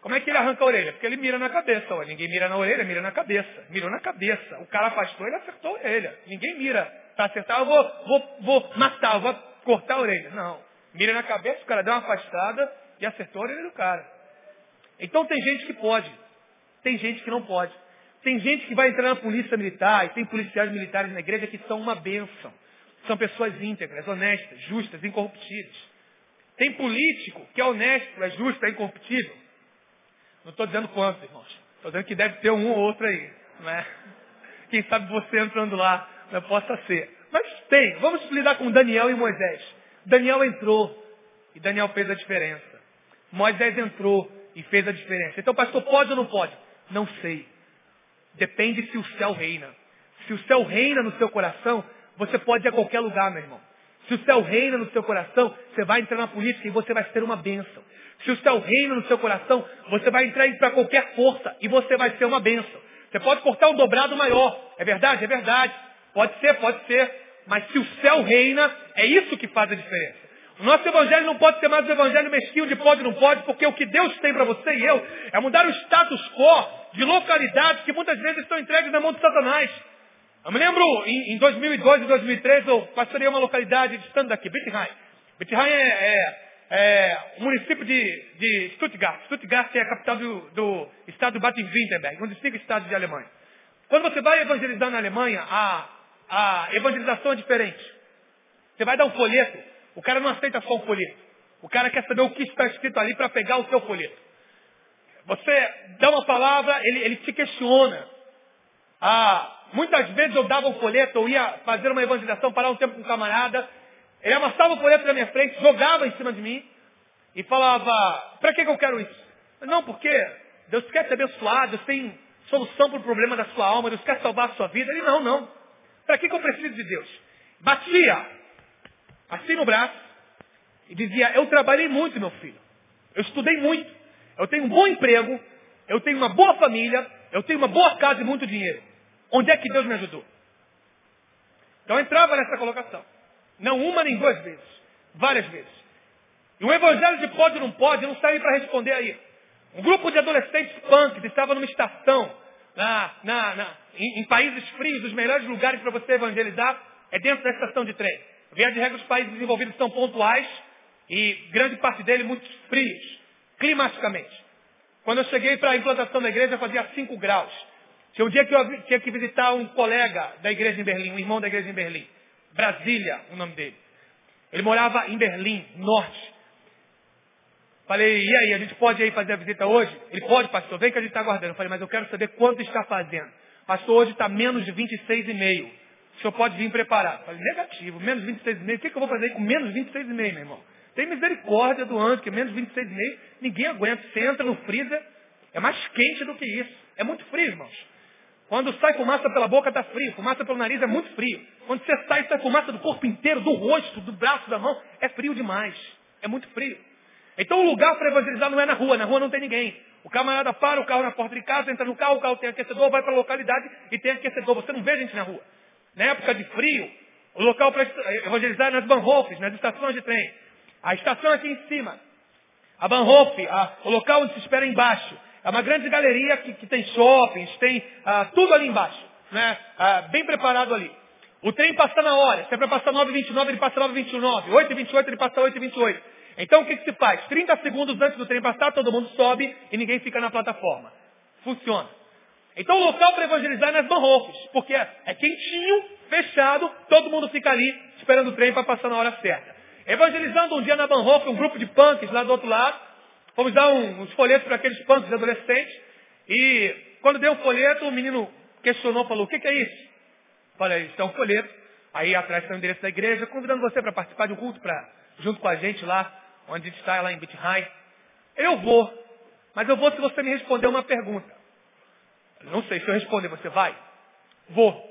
Como é que ele arranca a orelha? Porque ele mira na cabeça. Ó. Ninguém mira na orelha, mira na cabeça. Mirou na cabeça. O cara afastou, ele acertou a orelha. Ninguém mira para acertar, eu vou, vou, vou matar, eu vou cortar a orelha. Não. Mira na cabeça, o cara deu uma afastada e acertou a orelha do cara. Então tem gente que pode. Tem gente que não pode. Tem gente que vai entrar na polícia militar, e tem policiais militares na igreja que são uma bênção. São pessoas íntegras, honestas, justas, incorruptíveis. Tem político que é honesto, é justo, é incorruptível. Não estou dizendo quantos, irmãos. Estou dizendo que deve ter um ou outro aí. Não é? Quem sabe você entrando lá não possa ser. Mas tem. Vamos lidar com Daniel e Moisés. Daniel entrou e Daniel fez a diferença. Moisés entrou e fez a diferença. Então, pastor, pode ou não pode? Não sei. Depende se o céu reina. Se o céu reina no seu coração, você pode ir a qualquer lugar, meu irmão. Se o céu reina no seu coração, você vai entrar na política e você vai ter uma bênção. Se o céu reina no seu coração, você vai entrar para qualquer força e você vai ser uma bênção. Você pode cortar um dobrado maior. É verdade? É verdade. Pode ser, pode ser. Mas se o céu reina, é isso que faz a diferença. O nosso evangelho não pode ser mais um evangelho mesquinho de pode não pode, porque o que Deus tem para você e eu é mudar o status quo de localidades que muitas vezes estão entregues na mão de Satanás. Eu me lembro, em, em 2002 e 2003, eu pastorei uma localidade distante daqui, Bittheim. Bittheim é, é, é um município de, de Stuttgart. Stuttgart é a capital do, do estado do Baden-Württemberg, um dos cinco estados de Alemanha. Quando você vai evangelizar na Alemanha, a, a evangelização é diferente. Você vai dar um folheto, o cara não aceita só um folheto. O cara quer saber o que está escrito ali para pegar o seu folheto. Você dá uma palavra, ele, ele te questiona. Ah, muitas vezes eu dava um folheto, eu ia fazer uma evangelização, parar um tempo com um camarada, ele amassava o folheto na minha frente, jogava em cima de mim e falava, para que, que eu quero isso? Não, porque Deus quer te abençoar, Deus tem solução para o problema da sua alma, Deus quer salvar a sua vida. Ele, não, não. Para que, que eu preciso de Deus? Batia assim no braço, e dizia, eu trabalhei muito, meu filho. Eu estudei muito. Eu tenho um bom emprego. Eu tenho uma boa família. Eu tenho uma boa casa e muito dinheiro. Onde é que Deus me ajudou? Então entrava nessa colocação. Não uma nem duas vezes. Várias vezes. E o evangelho de pode ou não pode, eu não saí para responder aí. Um grupo de adolescentes punks estava numa estação, na, na, na, em, em países frios, os melhores lugares para você evangelizar é dentro da estação de trem. Via de regra, os países desenvolvidos são pontuais e grande parte deles muito frios, climaticamente. Quando eu cheguei para a implantação da igreja, fazia 5 graus. Tinha um dia que eu tinha que visitar um colega da igreja em Berlim, um irmão da igreja em Berlim. Brasília, o nome dele. Ele morava em Berlim, norte. Falei, e aí, a gente pode ir fazer a visita hoje? Ele pode, pastor, vem que a gente está aguardando. falei, mas eu quero saber quanto está fazendo. Pastor, hoje está menos de 26,5. O senhor pode vir preparado. falei, negativo, menos 26,5. O que, que eu vou fazer com menos 26,5, meu irmão? Tem misericórdia do anjo, que menos 26,5, ninguém aguenta. Você entra no freezer, é mais quente do que isso. É muito frio, irmãos. Quando sai fumaça pela boca, está frio. Fumaça pelo nariz é muito frio. Quando você sai, sai fumaça do corpo inteiro, do rosto, do braço, da mão, é frio demais. É muito frio. Então o lugar para evangelizar não é na rua. Na rua não tem ninguém. O camarada para o carro na porta de casa, entra no carro, o carro tem aquecedor, vai para a localidade e tem aquecedor. Você não vê gente na rua na época de frio, o local para evangelizar é nas Banhofes, nas estações de trem. A estação aqui em cima. A Banhof, o local onde se espera embaixo. É uma grande galeria que, que tem shoppings, tem ah, tudo ali embaixo. Né? Ah, bem preparado ali. O trem passa na hora. Se é para passar 9h29, ele passa 9h29. 8h28, ele passa 8h28. Então o que, que se faz? 30 segundos antes do trem passar, todo mundo sobe e ninguém fica na plataforma. Funciona. Então o local para evangelizar é nas Banhofes, porque é quentinho, fechado, todo mundo fica ali esperando o trem para passar na hora certa. Evangelizando um dia na Banhof, um grupo de punks lá do outro lado, fomos dar um, uns folhetos para aqueles punks adolescentes, e quando deu um folheto, o menino questionou, falou, o que, que é isso? Falei, isso é um folheto, aí atrás está o endereço da igreja, convidando você para participar de um culto pra, junto com a gente lá, onde a gente está, lá em Bithai. Eu vou, mas eu vou se você me responder uma pergunta. Não sei, se eu responder, você vai? Vou.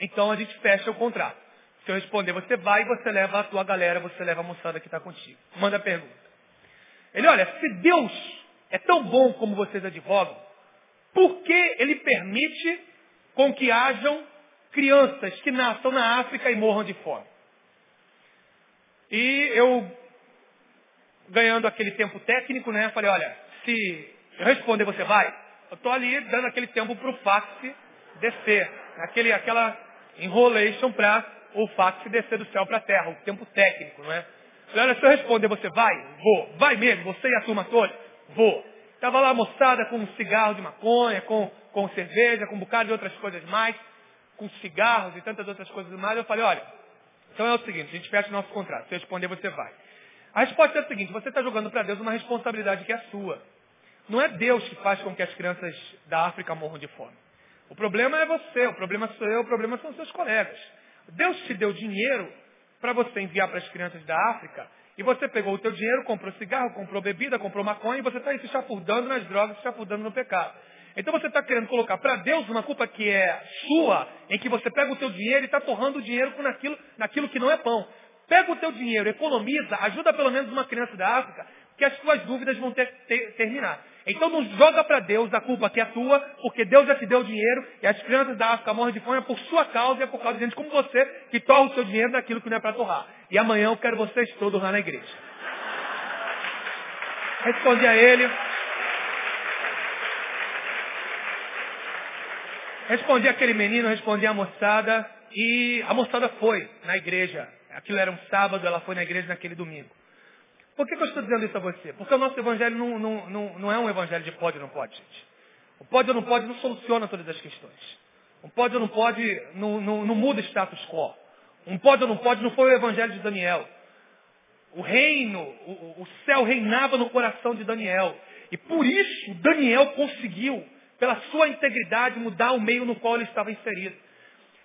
Então a gente fecha o contrato. Se eu responder, você vai, você leva a tua galera, você leva a moçada que está contigo. Manda a pergunta. Ele, olha, se Deus é tão bom como vocês advogam, por que ele permite com que hajam crianças que nasçam na África e morram de fome? E eu, ganhando aquele tempo técnico, né, falei, olha, se eu responder, você vai? Eu estou ali dando aquele tempo para o fax descer. Aquele, aquela enrolation para o fax descer do céu para a terra. O tempo técnico, não é? Se eu responder, você vai? Vou. Vai mesmo? Você e a turma toda? Vou. Estava lá moçada com um cigarro de maconha, com, com cerveja, com um bocado de outras coisas mais, com cigarros e tantas outras coisas mais. Eu falei, olha, então é o seguinte, a gente fecha o nosso contrato. Se eu responder, você vai. A resposta é a seguinte, você está jogando para Deus uma responsabilidade que é sua. Não é Deus que faz com que as crianças da África morram de fome. O problema é você, o problema sou eu, o problema são seus colegas. Deus te deu dinheiro para você enviar para as crianças da África e você pegou o teu dinheiro, comprou cigarro, comprou bebida, comprou maconha e você está aí se chafurdando nas drogas, se chafurdando no pecado. Então você está querendo colocar para Deus uma culpa que é sua, em que você pega o teu dinheiro e está torrando o dinheiro naquilo, naquilo que não é pão. Pega o teu dinheiro, economiza, ajuda pelo menos uma criança da África, que as suas dúvidas vão ter, ter, terminar. Então não joga para Deus a culpa que é tua, porque Deus já te deu o dinheiro e as crianças da África morrem de fome é por sua causa e é por causa de gente como você que torra o seu dinheiro naquilo que não é para torrar. E amanhã eu quero vocês todos lá na igreja. Respondi a ele. Respondi aquele menino, respondi a moçada e a moçada foi na igreja. Aquilo era um sábado, ela foi na igreja naquele domingo. Por que, que eu estou dizendo isso a você? Porque o nosso evangelho não, não, não, não é um evangelho de pode ou não pode, gente. O pode ou não pode não soluciona todas as questões. Um pode ou não pode não, não, não muda status quo. Um pode ou não pode não foi o evangelho de Daniel. O reino, o, o céu reinava no coração de Daniel. E por isso Daniel conseguiu, pela sua integridade, mudar o meio no qual ele estava inserido.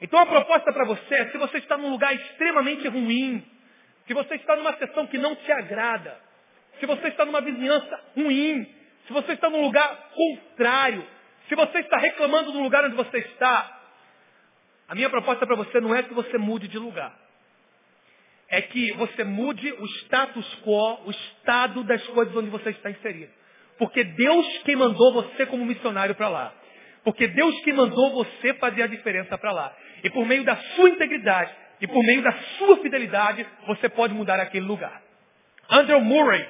Então a proposta para você é, se você está num lugar extremamente ruim, se você está numa sessão que não te agrada, se você está numa vizinhança ruim, se você está num lugar contrário, se você está reclamando do lugar onde você está, a minha proposta para você não é que você mude de lugar. É que você mude o status quo, o estado das coisas onde você está inserido. Porque Deus quem mandou você como missionário para lá. Porque Deus que mandou você fazer a diferença para lá. E por meio da sua integridade, e por meio da sua fidelidade, você pode mudar aquele lugar. Andrew Murray,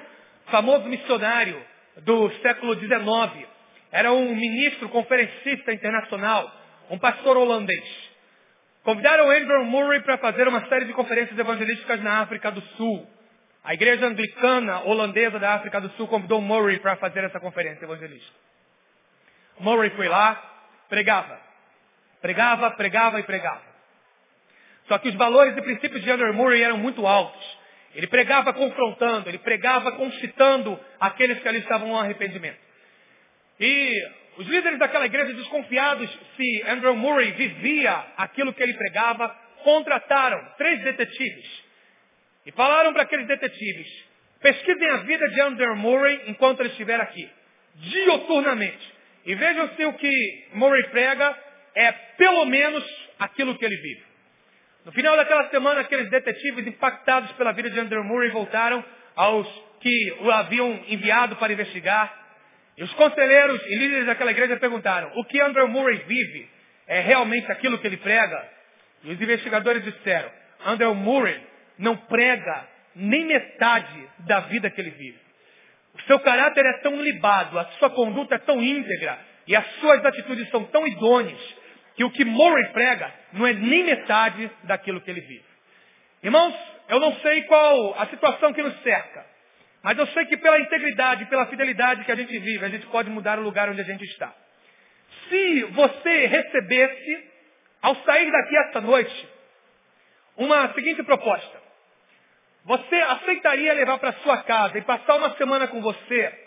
famoso missionário do século XIX, era um ministro conferencista internacional, um pastor holandês. Convidaram Andrew Murray para fazer uma série de conferências evangelísticas na África do Sul. A igreja anglicana holandesa da África do Sul convidou Murray para fazer essa conferência evangelística. Murray foi lá, pregava. Pregava, pregava e pregava. Só que os valores e princípios de Andrew Murray eram muito altos. Ele pregava confrontando, ele pregava concitando aqueles que ali estavam no arrependimento. E os líderes daquela igreja, desconfiados se Andrew Murray vivia aquilo que ele pregava, contrataram três detetives. E falaram para aqueles detetives, pesquisem a vida de Andrew Murray enquanto ele estiver aqui. Dioturnamente. E vejam se o que Murray prega é pelo menos aquilo que ele vive. No final daquela semana, aqueles detetives impactados pela vida de Andrew Murray voltaram aos que o haviam enviado para investigar. E os conselheiros e líderes daquela igreja perguntaram, o que Andrew Murray vive é realmente aquilo que ele prega? E os investigadores disseram, Andrew Murray não prega nem metade da vida que ele vive. O seu caráter é tão libado, a sua conduta é tão íntegra e as suas atitudes são tão idôneas que o que Murray prega não é nem metade daquilo que ele vive. Irmãos, eu não sei qual a situação que nos cerca, mas eu sei que pela integridade, pela fidelidade que a gente vive, a gente pode mudar o lugar onde a gente está. Se você recebesse, ao sair daqui esta noite, uma seguinte proposta. Você aceitaria levar para sua casa e passar uma semana com você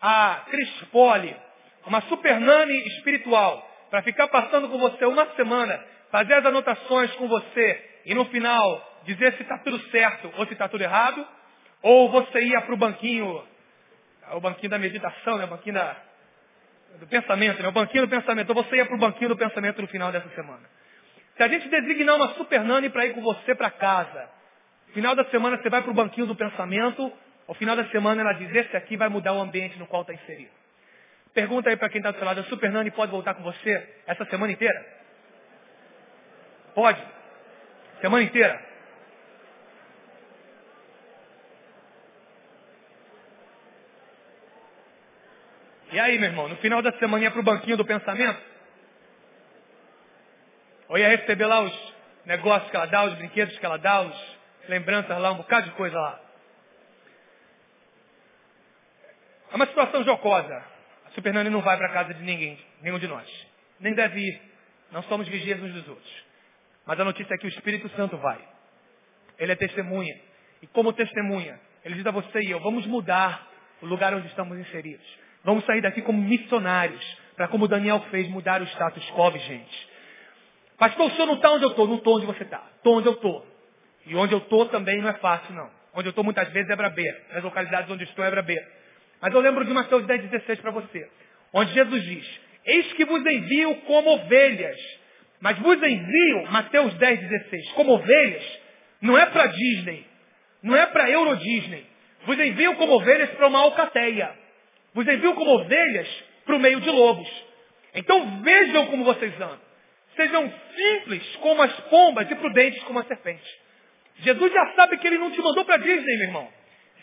a Crispoli, uma super nani espiritual, para ficar passando com você uma semana, fazer as anotações com você e no final dizer se está tudo certo ou se está tudo errado, ou você ia para o banquinho, o banquinho da meditação, né? o banquinho da, do pensamento, né? o banquinho do pensamento, ou você ia para o banquinho do pensamento no final dessa semana. Se a gente designar uma super nani para ir com você para casa, final da semana você vai para o banquinho do pensamento, ao final da semana ela diz, esse aqui vai mudar o ambiente no qual está inserido. Pergunta aí para quem está do seu lado, a Super Nani pode voltar com você essa semana inteira? Pode. Semana inteira. E aí, meu irmão, no final da semana ia para o banquinho do pensamento? Ou ia receber lá os negócios que ela dá, os brinquedos que ela dá, os lembranças lá, um bocado de coisa lá. É uma situação jocosa. Super Nani não vai para casa de ninguém, nenhum de nós. Nem deve ir. Não somos vigias uns dos outros. Mas a notícia é que o Espírito Santo vai. Ele é testemunha. E como testemunha, ele diz a você e eu, vamos mudar o lugar onde estamos inseridos. Vamos sair daqui como missionários, para como Daniel fez, mudar o status quo, gente. Pastor, o senhor não está onde eu estou, não estou onde você está. Estou onde eu estou. E onde eu estou também não é fácil, não. Onde eu estou muitas vezes é brabeira. Nas localidades onde estou é brabeira. Mas eu lembro de Mateus 10, 16 para você. Onde Jesus diz, eis que vos envio como ovelhas. Mas vos envio, Mateus 10, 16, como ovelhas, não é para Disney. Não é para Euro Disney. Vos envio como ovelhas para uma alcateia. Vos envio como ovelhas para o meio de lobos. Então vejam como vocês andam. Sejam simples como as pombas e prudentes como a serpente. Jesus já sabe que ele não te mandou para Disney, meu irmão.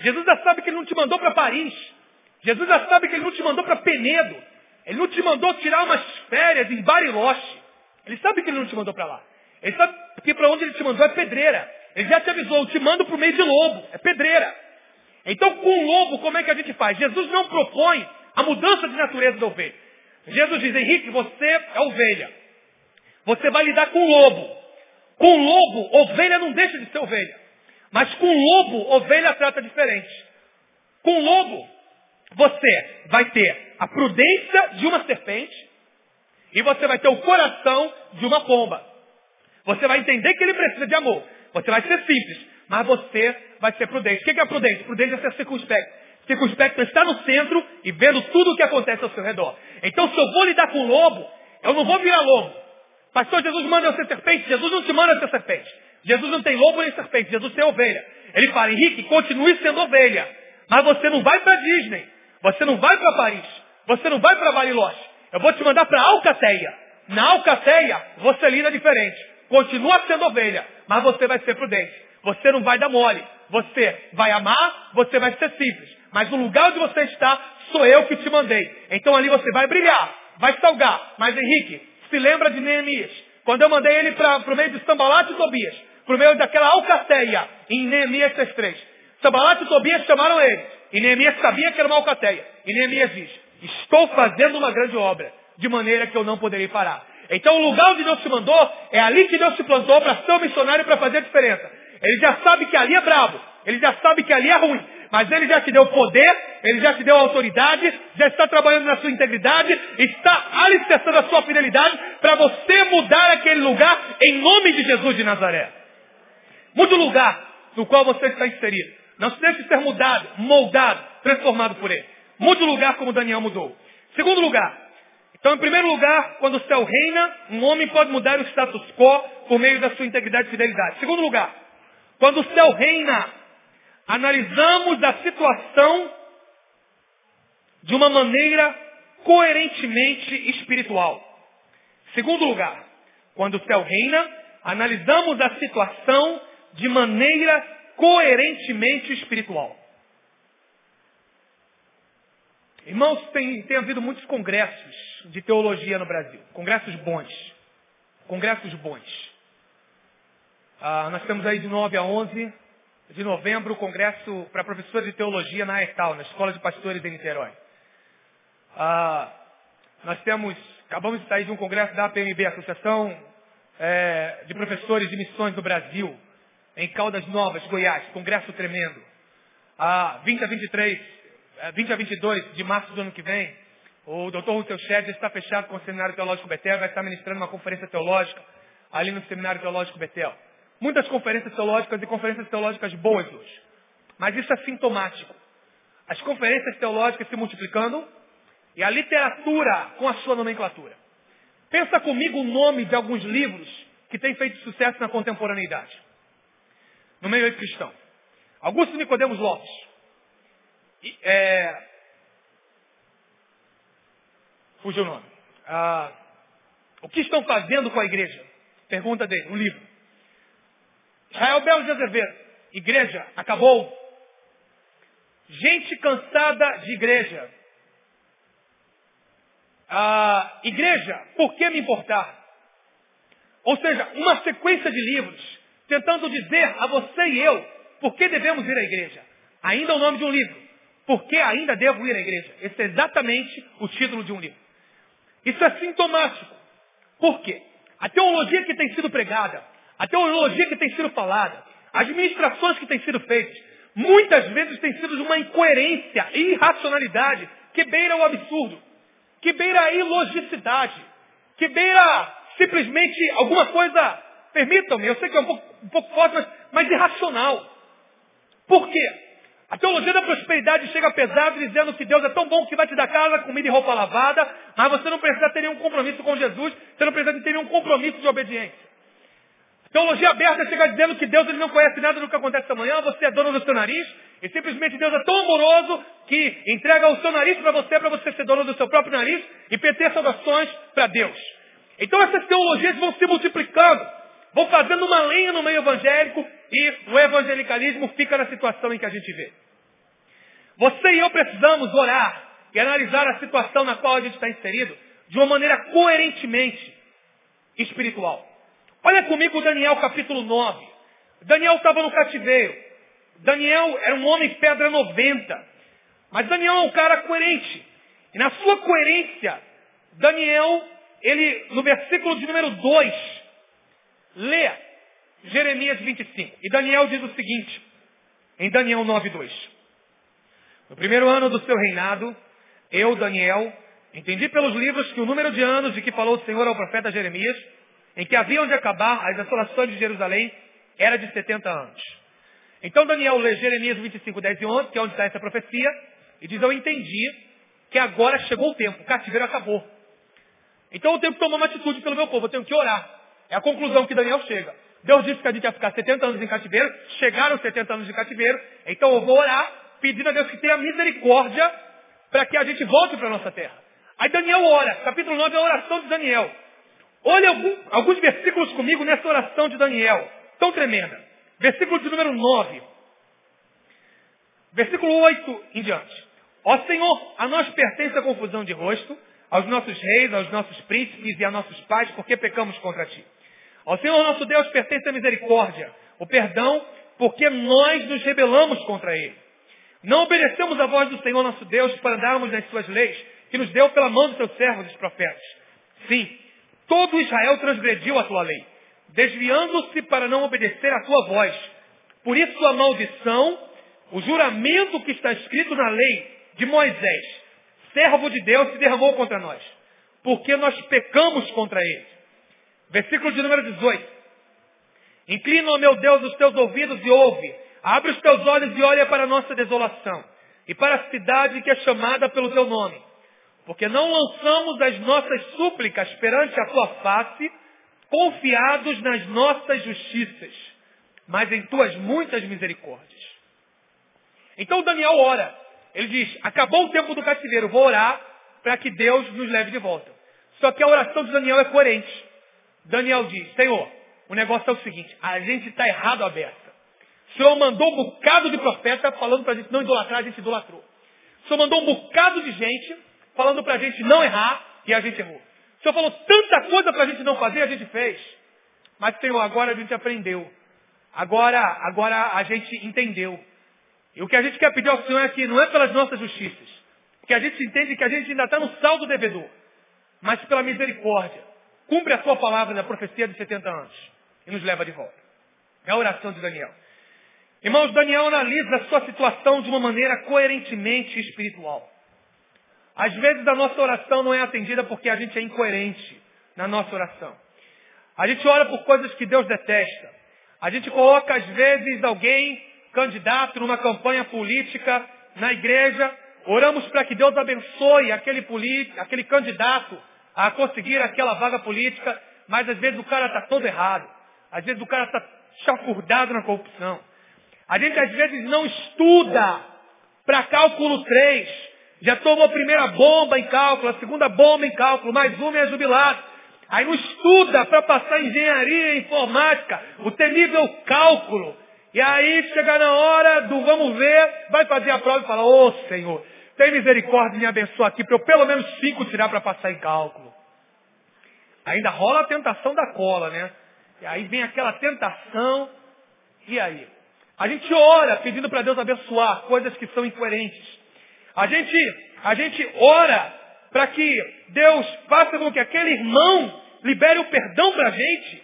Jesus já sabe que ele não te mandou para Paris. Jesus já sabe que ele não te mandou para Penedo. Ele não te mandou tirar umas férias em Bariloche. Ele sabe que ele não te mandou para lá. Ele sabe que para onde ele te mandou é pedreira. Ele já te avisou, eu te mando para o meio de lobo. É pedreira. Então, com o lobo, como é que a gente faz? Jesus não propõe a mudança de natureza da ovelha. Jesus diz, Henrique, você é ovelha. Você vai lidar com o lobo. Com lobo, ovelha não deixa de ser ovelha. Mas com lobo, ovelha trata diferente. Com lobo, você vai ter a prudência de uma serpente e você vai ter o coração de uma pomba. Você vai entender que ele precisa de amor. Você vai ser simples, mas você vai ser prudente. O que é prudente? Prudente é ser circunspecto. Circunspecto é estar no centro e vendo tudo o que acontece ao seu redor. Então, se eu vou lidar com o lobo, eu não vou virar lobo. Pastor, Jesus manda eu ser serpente. Jesus não te manda ser serpente. Jesus não tem lobo nem serpente. Jesus tem ovelha. Ele fala, Henrique, continue sendo ovelha. Mas você não vai para Disney. Você não vai para Paris. Você não vai para Bariloche. Eu vou te mandar para Alcateia. Na Alcateia, você lida diferente. Continua sendo ovelha, mas você vai ser prudente. Você não vai dar mole. Você vai amar, você vai ser simples. Mas no lugar onde você está, sou eu que te mandei. Então ali você vai brilhar, vai salgar. Mas Henrique, se lembra de Neemias. Quando eu mandei ele para o meio de Sambalat e Tobias, para o meio daquela alcateia, em Neemias 3. Sambalat e Tobias chamaram ele. E Neemias sabia que era uma alcateia. E Neemias diz, estou fazendo uma grande obra, de maneira que eu não poderei parar. Então o lugar onde Deus te mandou, é ali que Deus te plantou para ser um missionário para fazer a diferença. Ele já sabe que ali é brabo. Ele já sabe que ali é ruim. Mas ele já te deu poder, ele já te deu autoridade, já está trabalhando na sua integridade, está alicerçando a sua fidelidade para você mudar aquele lugar em nome de Jesus de Nazaré. Mude o lugar no qual você está inserido. Não se deixe ser mudado, moldado, transformado por ele. Mude o lugar como Daniel mudou. Segundo lugar. Então, em primeiro lugar, quando o céu reina, um homem pode mudar o status quo por meio da sua integridade e fidelidade. Segundo lugar, quando o céu reina, analisamos a situação de uma maneira coerentemente espiritual. Segundo lugar, quando o céu reina, analisamos a situação de maneira coerentemente espiritual. Irmãos, tem, tem havido muitos congressos de teologia no Brasil. Congressos bons. Congressos bons. Ah, nós temos aí de 9 a 11 de novembro o congresso para professores de teologia na ETAL, na Escola de Pastores de Niterói. Ah, nós temos, acabamos de sair de um congresso da APMB, Associação é, de Professores de Missões do Brasil, em Caldas Novas, Goiás, congresso tremendo. Ah, 20 a 23, 20 a 22 de março do ano que vem, o Dr. Russell Shedd está fechado com o Seminário Teológico Betel, vai estar ministrando uma conferência teológica ali no Seminário Teológico Betel. Muitas conferências teológicas e conferências teológicas boas hoje. Mas isso é sintomático. As conferências teológicas se multiplicando e a literatura com a sua nomenclatura. Pensa comigo o nome de alguns livros que têm feito sucesso na contemporaneidade. No meio cristão. Augusto Nicodemos Lopes. É... Fugiu o nome. Ah, o que estão fazendo com a igreja? Pergunta dele, um livro. Israel Belo de Azevedo. Igreja, acabou. Gente cansada de igreja. Ah, igreja, por que me importar? Ou seja, uma sequência de livros tentando dizer a você e eu por que devemos ir à igreja. Ainda o nome de um livro. Por que ainda devo ir à igreja? Esse é exatamente o título de um livro. Isso é sintomático. Por quê? A teologia que tem sido pregada, a teologia que tem sido falada, as ministrações que têm sido feitas, muitas vezes tem sido de uma incoerência e irracionalidade que beira o absurdo, que beira a ilogicidade, que beira simplesmente alguma coisa, permitam-me, eu sei que é um pouco, um pouco forte, mas, mas irracional. Por quê? A teologia da prosperidade chega pesado dizendo que Deus é tão bom que vai te dar casa, comida e roupa lavada, mas você não precisa ter nenhum compromisso com Jesus, você não precisa ter nenhum compromisso de obediência. A teologia aberta chega dizendo que Deus ele não conhece nada do que acontece amanhã, você é dono do seu nariz, e simplesmente Deus é tão amoroso que entrega o seu nariz para você, para você ser dono do seu próprio nariz e perder saudações para Deus. Então essas teologias vão se multiplicando, vão fazendo uma lenha no meio evangélico e o evangelicalismo fica na situação em que a gente vê. Você e eu precisamos orar e analisar a situação na qual a gente está inserido de uma maneira coerentemente espiritual. Olha comigo Daniel capítulo 9. Daniel estava no cativeiro. Daniel era um homem pedra 90. Mas Daniel é um cara coerente. E na sua coerência, Daniel, ele, no versículo de número 2, lê Jeremias 25. E Daniel diz o seguinte, em Daniel 9, 2. No primeiro ano do seu reinado, eu, Daniel, entendi pelos livros que o número de anos de que falou o Senhor ao profeta Jeremias, em que haviam de acabar as assolações de Jerusalém, era de 70 anos. Então Daniel lê Jeremias 25, 10 e 11, que é onde está essa profecia, e diz, eu entendi que agora chegou o tempo, o cativeiro acabou. Então eu tenho que tomar uma atitude pelo meu povo, eu tenho que orar. É a conclusão que Daniel chega. Deus disse que a gente ia ficar 70 anos em cativeiro, chegaram 70 anos de cativeiro, então eu vou orar pedindo a Deus que tenha misericórdia para que a gente volte para a nossa terra. Aí Daniel ora, capítulo 9 é a oração de Daniel. Olha algum, alguns versículos comigo nessa oração de Daniel, tão tremenda. Versículo de número 9. Versículo 8 em diante. Ó Senhor, a nós pertence a confusão de rosto, aos nossos reis, aos nossos príncipes e a nossos pais, porque pecamos contra ti. Ao Senhor nosso Deus pertence a misericórdia, o perdão, porque nós nos rebelamos contra ele. Não obedecemos a voz do Senhor nosso Deus para andarmos nas suas leis, que nos deu pela mão dos seus servos, os profetas. Sim, todo Israel transgrediu a tua lei, desviando-se para não obedecer à tua voz. Por isso a maldição, o juramento que está escrito na lei de Moisés, servo de Deus, se derramou contra nós, porque nós pecamos contra ele. Versículo de número 18. Inclina, ó meu Deus, os teus ouvidos e ouve Abre os teus olhos e olha para a nossa desolação e para a cidade que é chamada pelo teu nome. Porque não lançamos as nossas súplicas perante a tua face, confiados nas nossas justiças, mas em tuas muitas misericórdias. Então Daniel ora. Ele diz, acabou o tempo do cativeiro, vou orar para que Deus nos leve de volta. Só que a oração de Daniel é coerente. Daniel diz, Senhor, o negócio é o seguinte, a gente está errado aberto. O Senhor mandou um bocado de profeta falando para a gente não idolatrar, a gente idolatrou. O Senhor mandou um bocado de gente falando para a gente não errar e a gente errou. O Senhor falou tanta coisa para a gente não fazer, a gente fez. Mas, Senhor, agora a gente aprendeu. Agora, agora a gente entendeu. E o que a gente quer pedir ao Senhor é que não é pelas nossas justiças. Porque a gente entende que a gente ainda está no saldo devedor. Mas pela misericórdia. Cumpre a sua palavra na profecia de 70 anos. E nos leva de volta. É a oração de Daniel. Irmãos, Daniel analisa a sua situação de uma maneira coerentemente espiritual. Às vezes a nossa oração não é atendida porque a gente é incoerente na nossa oração. A gente ora por coisas que Deus detesta. A gente coloca, às vezes, alguém candidato numa campanha política na igreja. Oramos para que Deus abençoe aquele, político, aquele candidato a conseguir aquela vaga política, mas às vezes o cara está todo errado. Às vezes o cara está chafurdado na corrupção. A gente às vezes não estuda para cálculo 3. Já tomou a primeira bomba em cálculo, a segunda bomba em cálculo, mais uma é jubilado. Aí não estuda para passar engenharia informática, o temível cálculo. E aí chega na hora do vamos ver, vai fazer a prova e fala, ô oh, Senhor, tem misericórdia e me abençoa aqui para eu pelo menos cinco tirar para passar em cálculo. Ainda rola a tentação da cola, né? E aí vem aquela tentação, e aí? A gente ora pedindo para Deus abençoar coisas que são incoerentes. A gente, a gente ora para que Deus faça com que aquele irmão libere o perdão para a gente.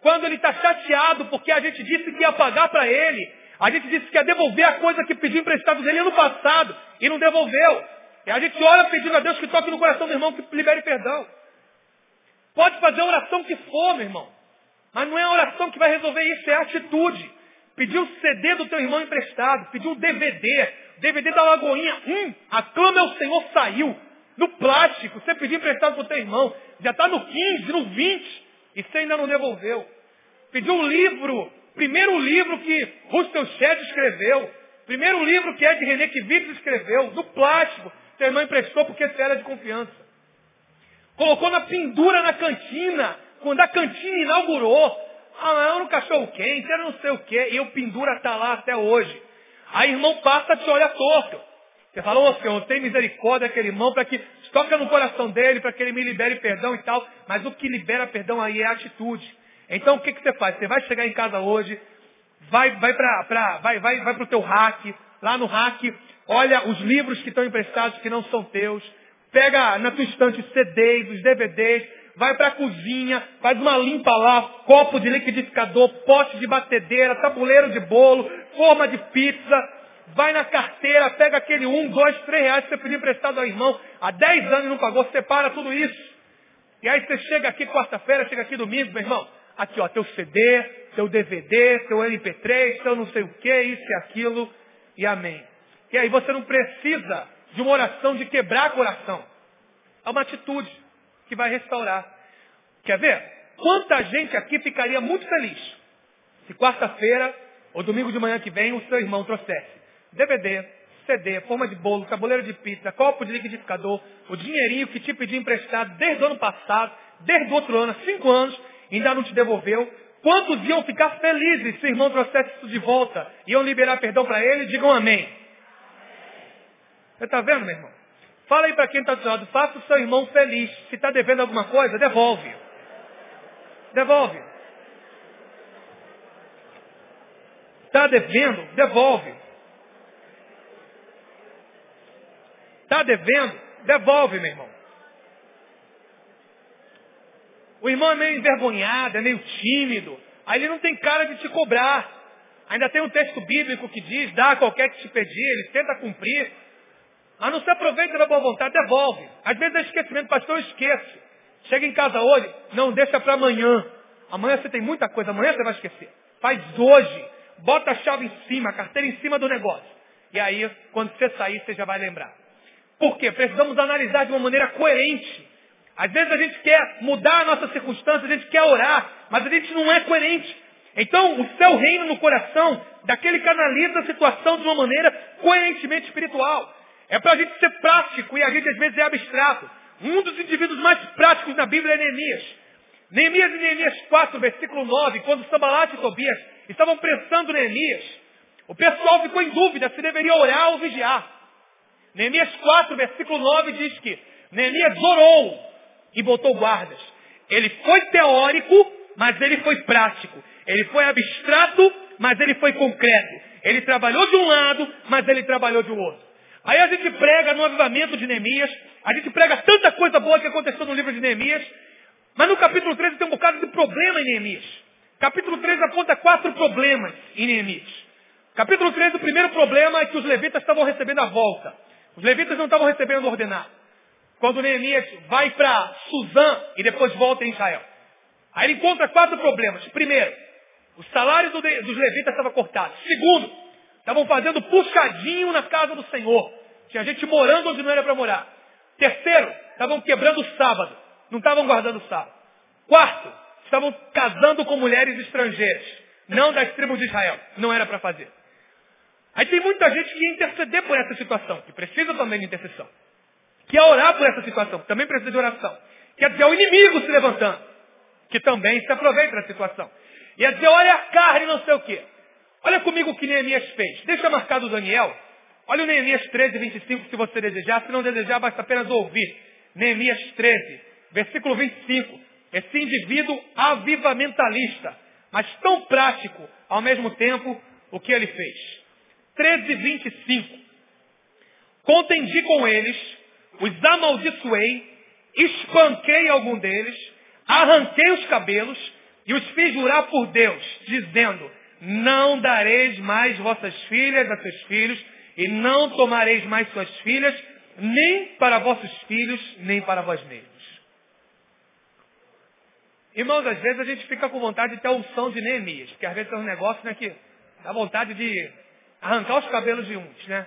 Quando ele está chateado porque a gente disse que ia pagar para ele. A gente disse que ia devolver a coisa que pediu emprestado dele ano passado e não devolveu. E a gente ora pedindo a Deus que toque no coração do irmão, que libere perdão. Pode fazer a oração que for, meu irmão. Mas não é a oração que vai resolver isso, é a atitude. Pedir o CD do teu irmão emprestado, pedir o DVD, DVD da Lagoinha, hum, aclama ao Senhor, saiu. No plástico, você pediu emprestado para o teu irmão, já está no 15, no 20, e você ainda não devolveu. Pediu um livro, primeiro livro que Russell Shedd escreveu, primeiro livro que Ed René Kivitz escreveu, no plástico, teu irmão emprestou porque você era de confiança. Colocou na pendura na cantina, quando a cantina inaugurou. Ah, era um cachorro quente, era não sei o quê, e o pendura está lá até hoje. Aí irmão passa te olhar torto. Você fala, ô oh, Senhor, tem misericórdia daquele irmão para que toca no coração dele, para que ele me libere perdão e tal. Mas o que libera perdão aí é a atitude. Então o que, que você faz? Você vai chegar em casa hoje, vai, vai para vai, vai, vai o teu hack, lá no hack, olha os livros que estão emprestados que não são teus, pega na tua estante os CDs, os DVDs, vai para a cozinha, faz uma limpa lá, copo de liquidificador, pote de batedeira, tabuleiro de bolo, forma de pizza, vai na carteira, pega aquele um, dois, três reais que você pediu emprestado ao irmão, há dez anos não pagou, separa tudo isso. E aí você chega aqui quarta-feira, chega aqui domingo, meu irmão, aqui ó, teu CD, teu DVD, teu MP3, teu não sei o que, isso e aquilo, e amém. E aí você não precisa de uma oração de quebrar coração. É uma atitude que vai restaurar. Quer ver? Quanta gente aqui ficaria muito feliz se quarta-feira ou domingo de manhã que vem o seu irmão trouxesse DVD, CD, forma de bolo, tabuleiro de pizza, copo de liquidificador, o dinheirinho que te pediu emprestado desde o ano passado, desde o outro ano, cinco anos, ainda não te devolveu. Quantos iam ficar felizes se o irmão trouxesse isso de volta? Iam liberar perdão para ele? Digam amém. Está vendo, meu irmão? Fala aí para quem está do lado, faça o seu irmão feliz. Se está devendo alguma coisa, devolve. Devolve. Está devendo? Devolve. Está devendo? Devolve, meu irmão. O irmão é meio envergonhado, é meio tímido. Aí ele não tem cara de te cobrar. Ainda tem um texto bíblico que diz, dá a qualquer que te pedir, ele tenta cumprir. Mas não se aproveita da boa vontade, devolve. Às vezes é esquecimento, pastor, eu esqueço. Chega em casa hoje, não deixa para amanhã. Amanhã você tem muita coisa, amanhã você vai esquecer. Faz hoje. Bota a chave em cima, a carteira em cima do negócio. E aí, quando você sair, você já vai lembrar. Por quê? Precisamos analisar de uma maneira coerente. Às vezes a gente quer mudar a nossa circunstância, a gente quer orar, mas a gente não é coerente. Então, o seu reino no coração daquele canaliza a situação de uma maneira coerentemente espiritual. É para a gente ser prático e a gente às vezes é abstrato. Um dos indivíduos mais práticos na Bíblia é Neemias. Neemias e Neemias 4, versículo 9, quando Sambalat e Tobias estavam pressando Neemias, o pessoal ficou em dúvida se deveria orar ou vigiar. Neemias 4, versículo 9 diz que Neemias orou e botou guardas. Ele foi teórico, mas ele foi prático. Ele foi abstrato, mas ele foi concreto. Ele trabalhou de um lado, mas ele trabalhou de outro. Aí a gente prega no avivamento de Neemias, a gente prega tanta coisa boa que aconteceu no livro de Neemias, mas no capítulo 13 tem um bocado de problema em Neemias. Capítulo 13 aponta quatro problemas em Neemias. Capítulo 13, o primeiro problema é que os levitas estavam recebendo a volta. Os levitas não estavam recebendo ordenado. Quando Neemias vai para Suzã e depois volta em Israel. Aí ele encontra quatro problemas. Primeiro, o salário dos levitas estava cortado. Segundo, estavam fazendo puxadinho na casa do Senhor. Tinha gente morando onde não era para morar. Terceiro, estavam quebrando o sábado. Não estavam guardando o sábado. Quarto, estavam casando com mulheres estrangeiras. Não das tribos de Israel. Não era para fazer. Aí tem muita gente que ia interceder por essa situação, que precisa também de intercessão. Que ia orar por essa situação, que também precisa de oração. Quer dizer, é o inimigo se levantando, que também se aproveita da situação. Ia dizer, olha a carne, não sei o quê. Olha comigo o que Neemias fez. Deixa marcado Daniel. Olha o Neemias 13, 25, se você desejar. Se não desejar, basta apenas ouvir. Neemias 13, versículo 25. Esse indivíduo avivamentalista, mas tão prático ao mesmo tempo, o que ele fez. 13, 25. Contendi com eles, os amaldiçoei, espanquei algum deles, arranquei os cabelos e os fiz jurar por Deus, dizendo, não dareis mais vossas filhas a seus filhos, e não tomareis mais suas filhas, nem para vossos filhos, nem para vós mesmos. Irmãos, às vezes a gente fica com vontade de ter a unção de Neemias, porque às vezes tem um negócio né, que dá vontade de arrancar os cabelos de uns, né?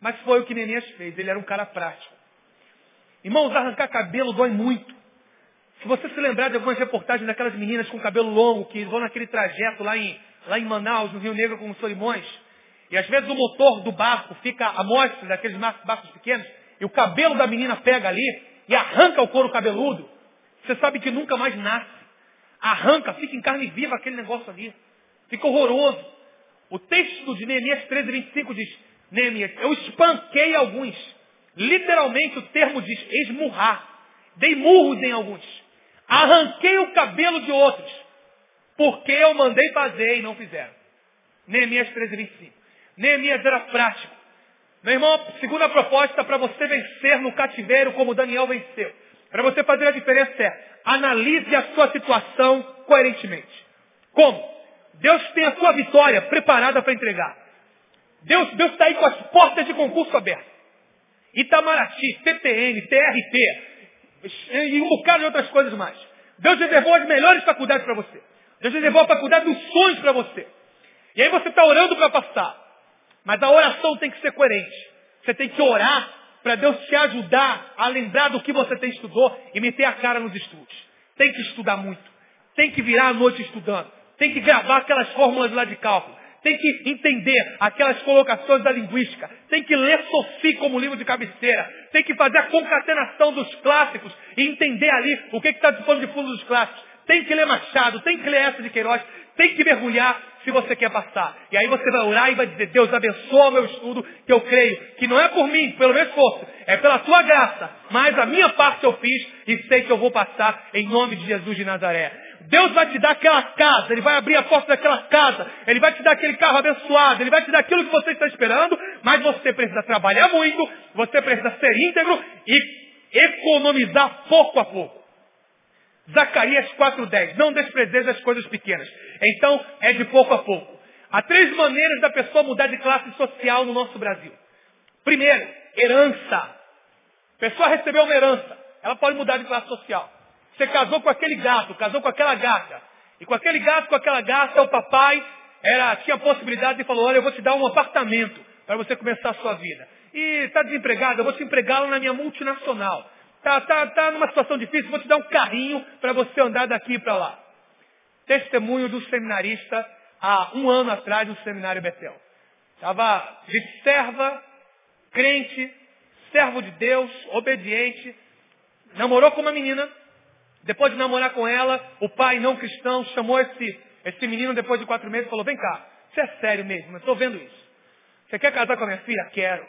Mas foi o que Neemias fez, ele era um cara prático. Irmãos, arrancar cabelo dói muito. Se você se lembrar de algumas reportagens daquelas meninas com cabelo longo, que vão naquele trajeto lá em, lá em Manaus, no Rio Negro, com os Solimões, e às vezes o motor do barco fica à mostra daqueles barcos pequenos, e o cabelo da menina pega ali e arranca o couro cabeludo. Você sabe que nunca mais nasce. Arranca, fica em carne viva aquele negócio ali. Fica horroroso. O texto de Neemias 13, 25 diz, Neemias, eu espanquei alguns. Literalmente o termo diz esmurrar. Dei murros em alguns. Arranquei o cabelo de outros. Porque eu mandei fazer e não fizeram. Neemias 13, 25. Neemias era prático. Meu irmão, segunda proposta para você vencer no cativeiro como Daniel venceu. Para você fazer a diferença é, analise a sua situação coerentemente. Como? Deus tem a sua vitória preparada para entregar. Deus está aí com as portas de concurso abertas. Itamaraty, TTN, TRT, e um bocado de outras coisas mais. Deus reservou as melhores faculdades para você. Deus reservou a faculdade dos sonhos para você. E aí você está orando para passar. Mas a oração tem que ser coerente. Você tem que orar para Deus te ajudar a lembrar do que você tem estudou e meter a cara nos estudos. Tem que estudar muito. Tem que virar a noite estudando. Tem que gravar aquelas fórmulas lá de cálculo. Tem que entender aquelas colocações da linguística. Tem que ler Sophie como livro de cabeceira. Tem que fazer a concatenação dos clássicos e entender ali o que está de fundo de fundo dos clássicos. Tem que ler Machado, tem que ler essa de Queiroz, tem que mergulhar se você quer passar. E aí você vai orar e vai dizer, Deus abençoa o meu estudo, que eu creio que não é por mim, pelo meu esforço, é pela tua graça. Mas a minha parte eu fiz e sei que eu vou passar em nome de Jesus de Nazaré. Deus vai te dar aquela casa, Ele vai abrir a porta daquela casa, Ele vai te dar aquele carro abençoado, Ele vai te dar aquilo que você está esperando, mas você precisa trabalhar muito, você precisa ser íntegro e economizar pouco a pouco. Zacarias 4,10. Não desprezeis as coisas pequenas. Então, é de pouco a pouco. Há três maneiras da pessoa mudar de classe social no nosso Brasil. Primeiro, herança. A pessoa recebeu uma herança. Ela pode mudar de classe social. Você casou com aquele gato, casou com aquela gata. E com aquele gato, com aquela gata, o papai era, tinha a possibilidade de falar, olha, eu vou te dar um apartamento para você começar a sua vida. E está desempregado, eu vou te empregá-lo na minha multinacional. Tá, tá, tá numa situação difícil, vou te dar um carrinho para você andar daqui para lá. Testemunho do seminarista há um ano atrás no seminário Betel. Estava de serva, crente, servo de Deus, obediente, namorou com uma menina. Depois de namorar com ela, o pai não cristão chamou esse, esse menino depois de quatro meses e falou, vem cá, você é sério mesmo, eu estou vendo isso. Você quer casar com a minha filha? Quero.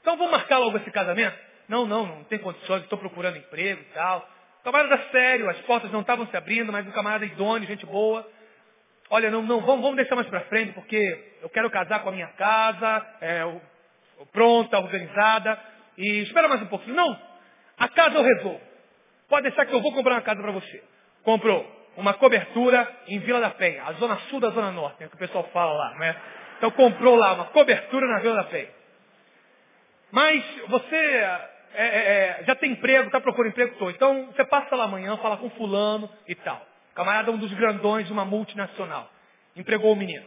Então vamos marcar logo esse casamento? Não, não, não tem condições, estou procurando emprego e tal. Camarada sério, as portas não estavam se abrindo, mas um camarada idôneo, gente boa. Olha, não, não, vamos, vamos deixar mais para frente, porque eu quero casar com a minha casa, é, pronta, organizada, e espera mais um pouquinho. Não, a casa eu resolvo. Pode deixar que eu vou comprar uma casa para você. Comprou uma cobertura em Vila da Penha, a zona sul da zona norte, é o que o pessoal fala lá, né? Então comprou lá uma cobertura na Vila da Penha. Mas você é, é, é, já tem emprego, está procurando emprego. Então você passa lá amanhã, fala com fulano e tal. Camarada um dos grandões de uma multinacional. Empregou o menino.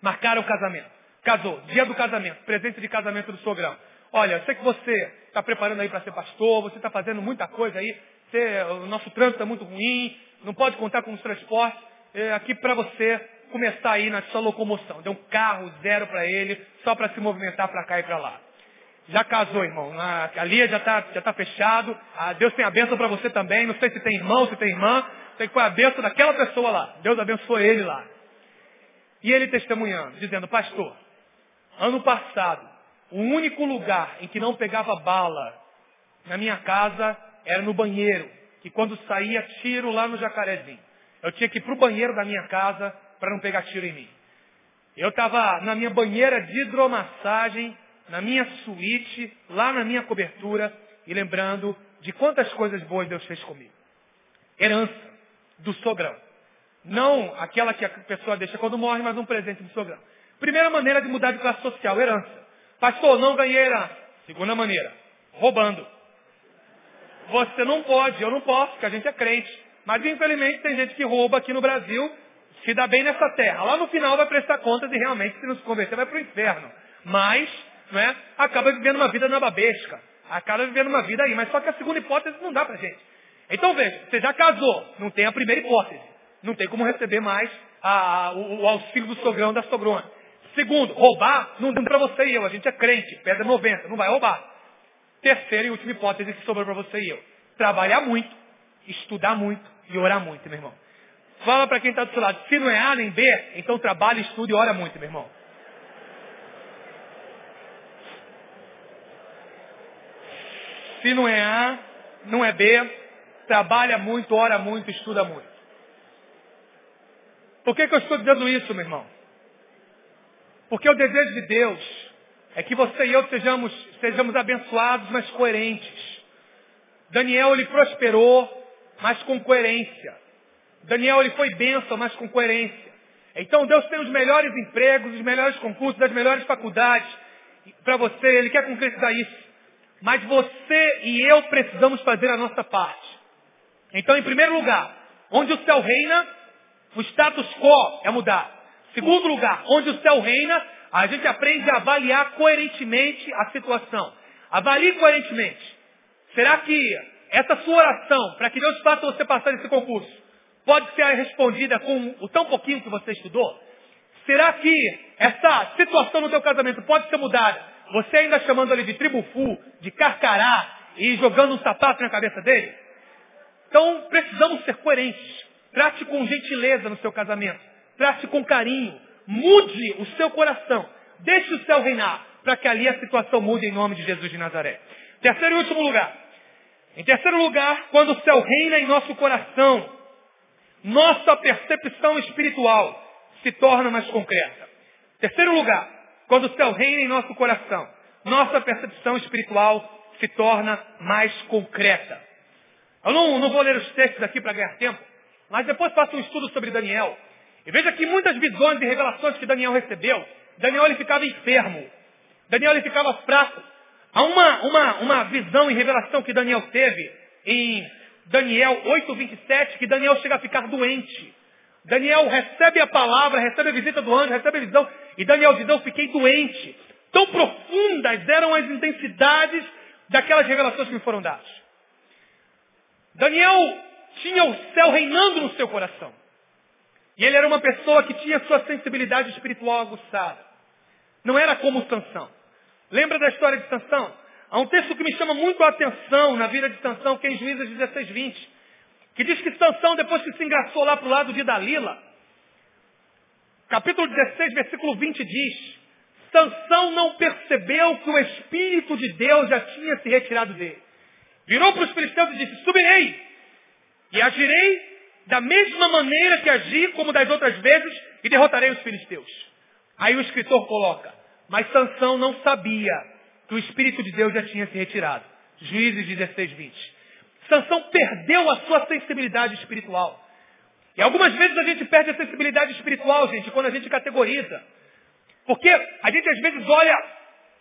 Marcaram o casamento. Casou. Dia do casamento. Presente de casamento do sogrão. Olha, eu sei que você está preparando aí para ser pastor, você está fazendo muita coisa aí. Você, o nosso trânsito é muito ruim, não pode contar com os transportes. É, aqui para você começar aí na sua locomoção. Deu um carro zero para ele, só para se movimentar para cá e para lá. Já casou, irmão. A Lia já está já tá fechado. Ah, Deus tem a bênção para você também. Não sei se tem irmão, se tem irmã. Sei que foi a bênção daquela pessoa lá. Deus abençoou ele lá. E ele testemunhando, dizendo, pastor, ano passado, o único lugar em que não pegava bala na minha casa era no banheiro. Que quando saía tiro lá no jacarezinho. Eu tinha que ir para o banheiro da minha casa para não pegar tiro em mim. Eu estava na minha banheira de hidromassagem na minha suíte, lá na minha cobertura, e lembrando de quantas coisas boas Deus fez comigo. Herança do sogrão. Não aquela que a pessoa deixa quando morre, mas um presente do sogrão. Primeira maneira de mudar de classe social, herança. Pastor, não ganhei herança. Segunda maneira, roubando. Você não pode, eu não posso, porque a gente é crente. Mas infelizmente tem gente que rouba aqui no Brasil, se dá bem nessa terra. Lá no final vai prestar contas e realmente, se não se converter, vai para o inferno. Mas, não é, acaba vivendo uma vida na babesca. Acaba vivendo uma vida aí. Mas só que a segunda hipótese não dá para gente. Então veja, você já casou, não tem a primeira hipótese. Não tem como receber mais a, o, o, auxílio do sogrão da sogrona. Segundo, roubar não dá para você e eu. A gente é crente, pedra 90, não vai roubar. Terceira e última hipótese que sobrou para você e eu. Trabalhar muito, estudar muito e orar muito, meu irmão. Fala para quem está do seu lado. Se não é A nem B, então trabalha, estude e ora muito, meu irmão. Se não é A, não é B, trabalha muito, ora muito, estuda muito. Por que, que eu estou dizendo isso, meu irmão? Porque o desejo de Deus é que você e eu sejamos, sejamos abençoados, mas coerentes. Daniel, ele prosperou, mas com coerência. Daniel, ele foi bênção, mas com coerência. Então, Deus tem os melhores empregos, os melhores concursos, as melhores faculdades para você. Ele quer concretizar isso. Mas você e eu precisamos fazer a nossa parte. Então, em primeiro lugar, onde o céu reina, o status quo é mudar. Segundo lugar, onde o céu reina, a gente aprende a avaliar coerentemente a situação. Avalie coerentemente. Será que essa sua oração, para que Deus faça você passar nesse concurso, pode ser respondida com o tão pouquinho que você estudou? Será que essa situação no teu casamento pode ser mudada? Você ainda chamando ele de tribufu, de carcará e jogando um sapato na cabeça dele? Então precisamos ser coerentes. Trate com gentileza no seu casamento. Trate com carinho. Mude o seu coração. Deixe o céu reinar, para que ali a situação mude em nome de Jesus de Nazaré. Terceiro e último lugar. Em terceiro lugar, quando o céu reina em nosso coração, nossa percepção espiritual se torna mais concreta. Terceiro lugar, quando o céu reina em nosso coração, nossa percepção espiritual se torna mais concreta. Eu não, não vou ler os textos aqui para ganhar tempo, mas depois faça um estudo sobre Daniel. E veja que muitas visões e revelações que Daniel recebeu, Daniel ele ficava enfermo. Daniel ele ficava fraco. Há uma, uma, uma visão e revelação que Daniel teve em Daniel 8,27, que Daniel chega a ficar doente. Daniel recebe a palavra, recebe a visita do anjo, recebe a visão, e Daniel diz, eu fiquei doente. Tão profundas eram as intensidades daquelas revelações que me foram dadas. Daniel tinha o céu reinando no seu coração. E ele era uma pessoa que tinha sua sensibilidade espiritual aguçada. Não era como Sansão. Lembra da história de Sansão? Há um texto que me chama muito a atenção na vida de Sansão, que é em Juízes 16, 20. Que diz que Sansão, depois que se engraçou lá para o lado de Dalila, capítulo 16, versículo 20 diz, Sansão não percebeu que o Espírito de Deus já tinha se retirado dele. Virou para os filisteus e disse, subirei e agirei da mesma maneira que agi como das outras vezes e derrotarei os filisteus. Aí o escritor coloca, mas Sansão não sabia que o Espírito de Deus já tinha se retirado. Juízes 16, 20. Sansão perdeu a sua sensibilidade espiritual. E algumas vezes a gente perde a sensibilidade espiritual, gente, quando a gente categoriza. Porque a gente às vezes olha,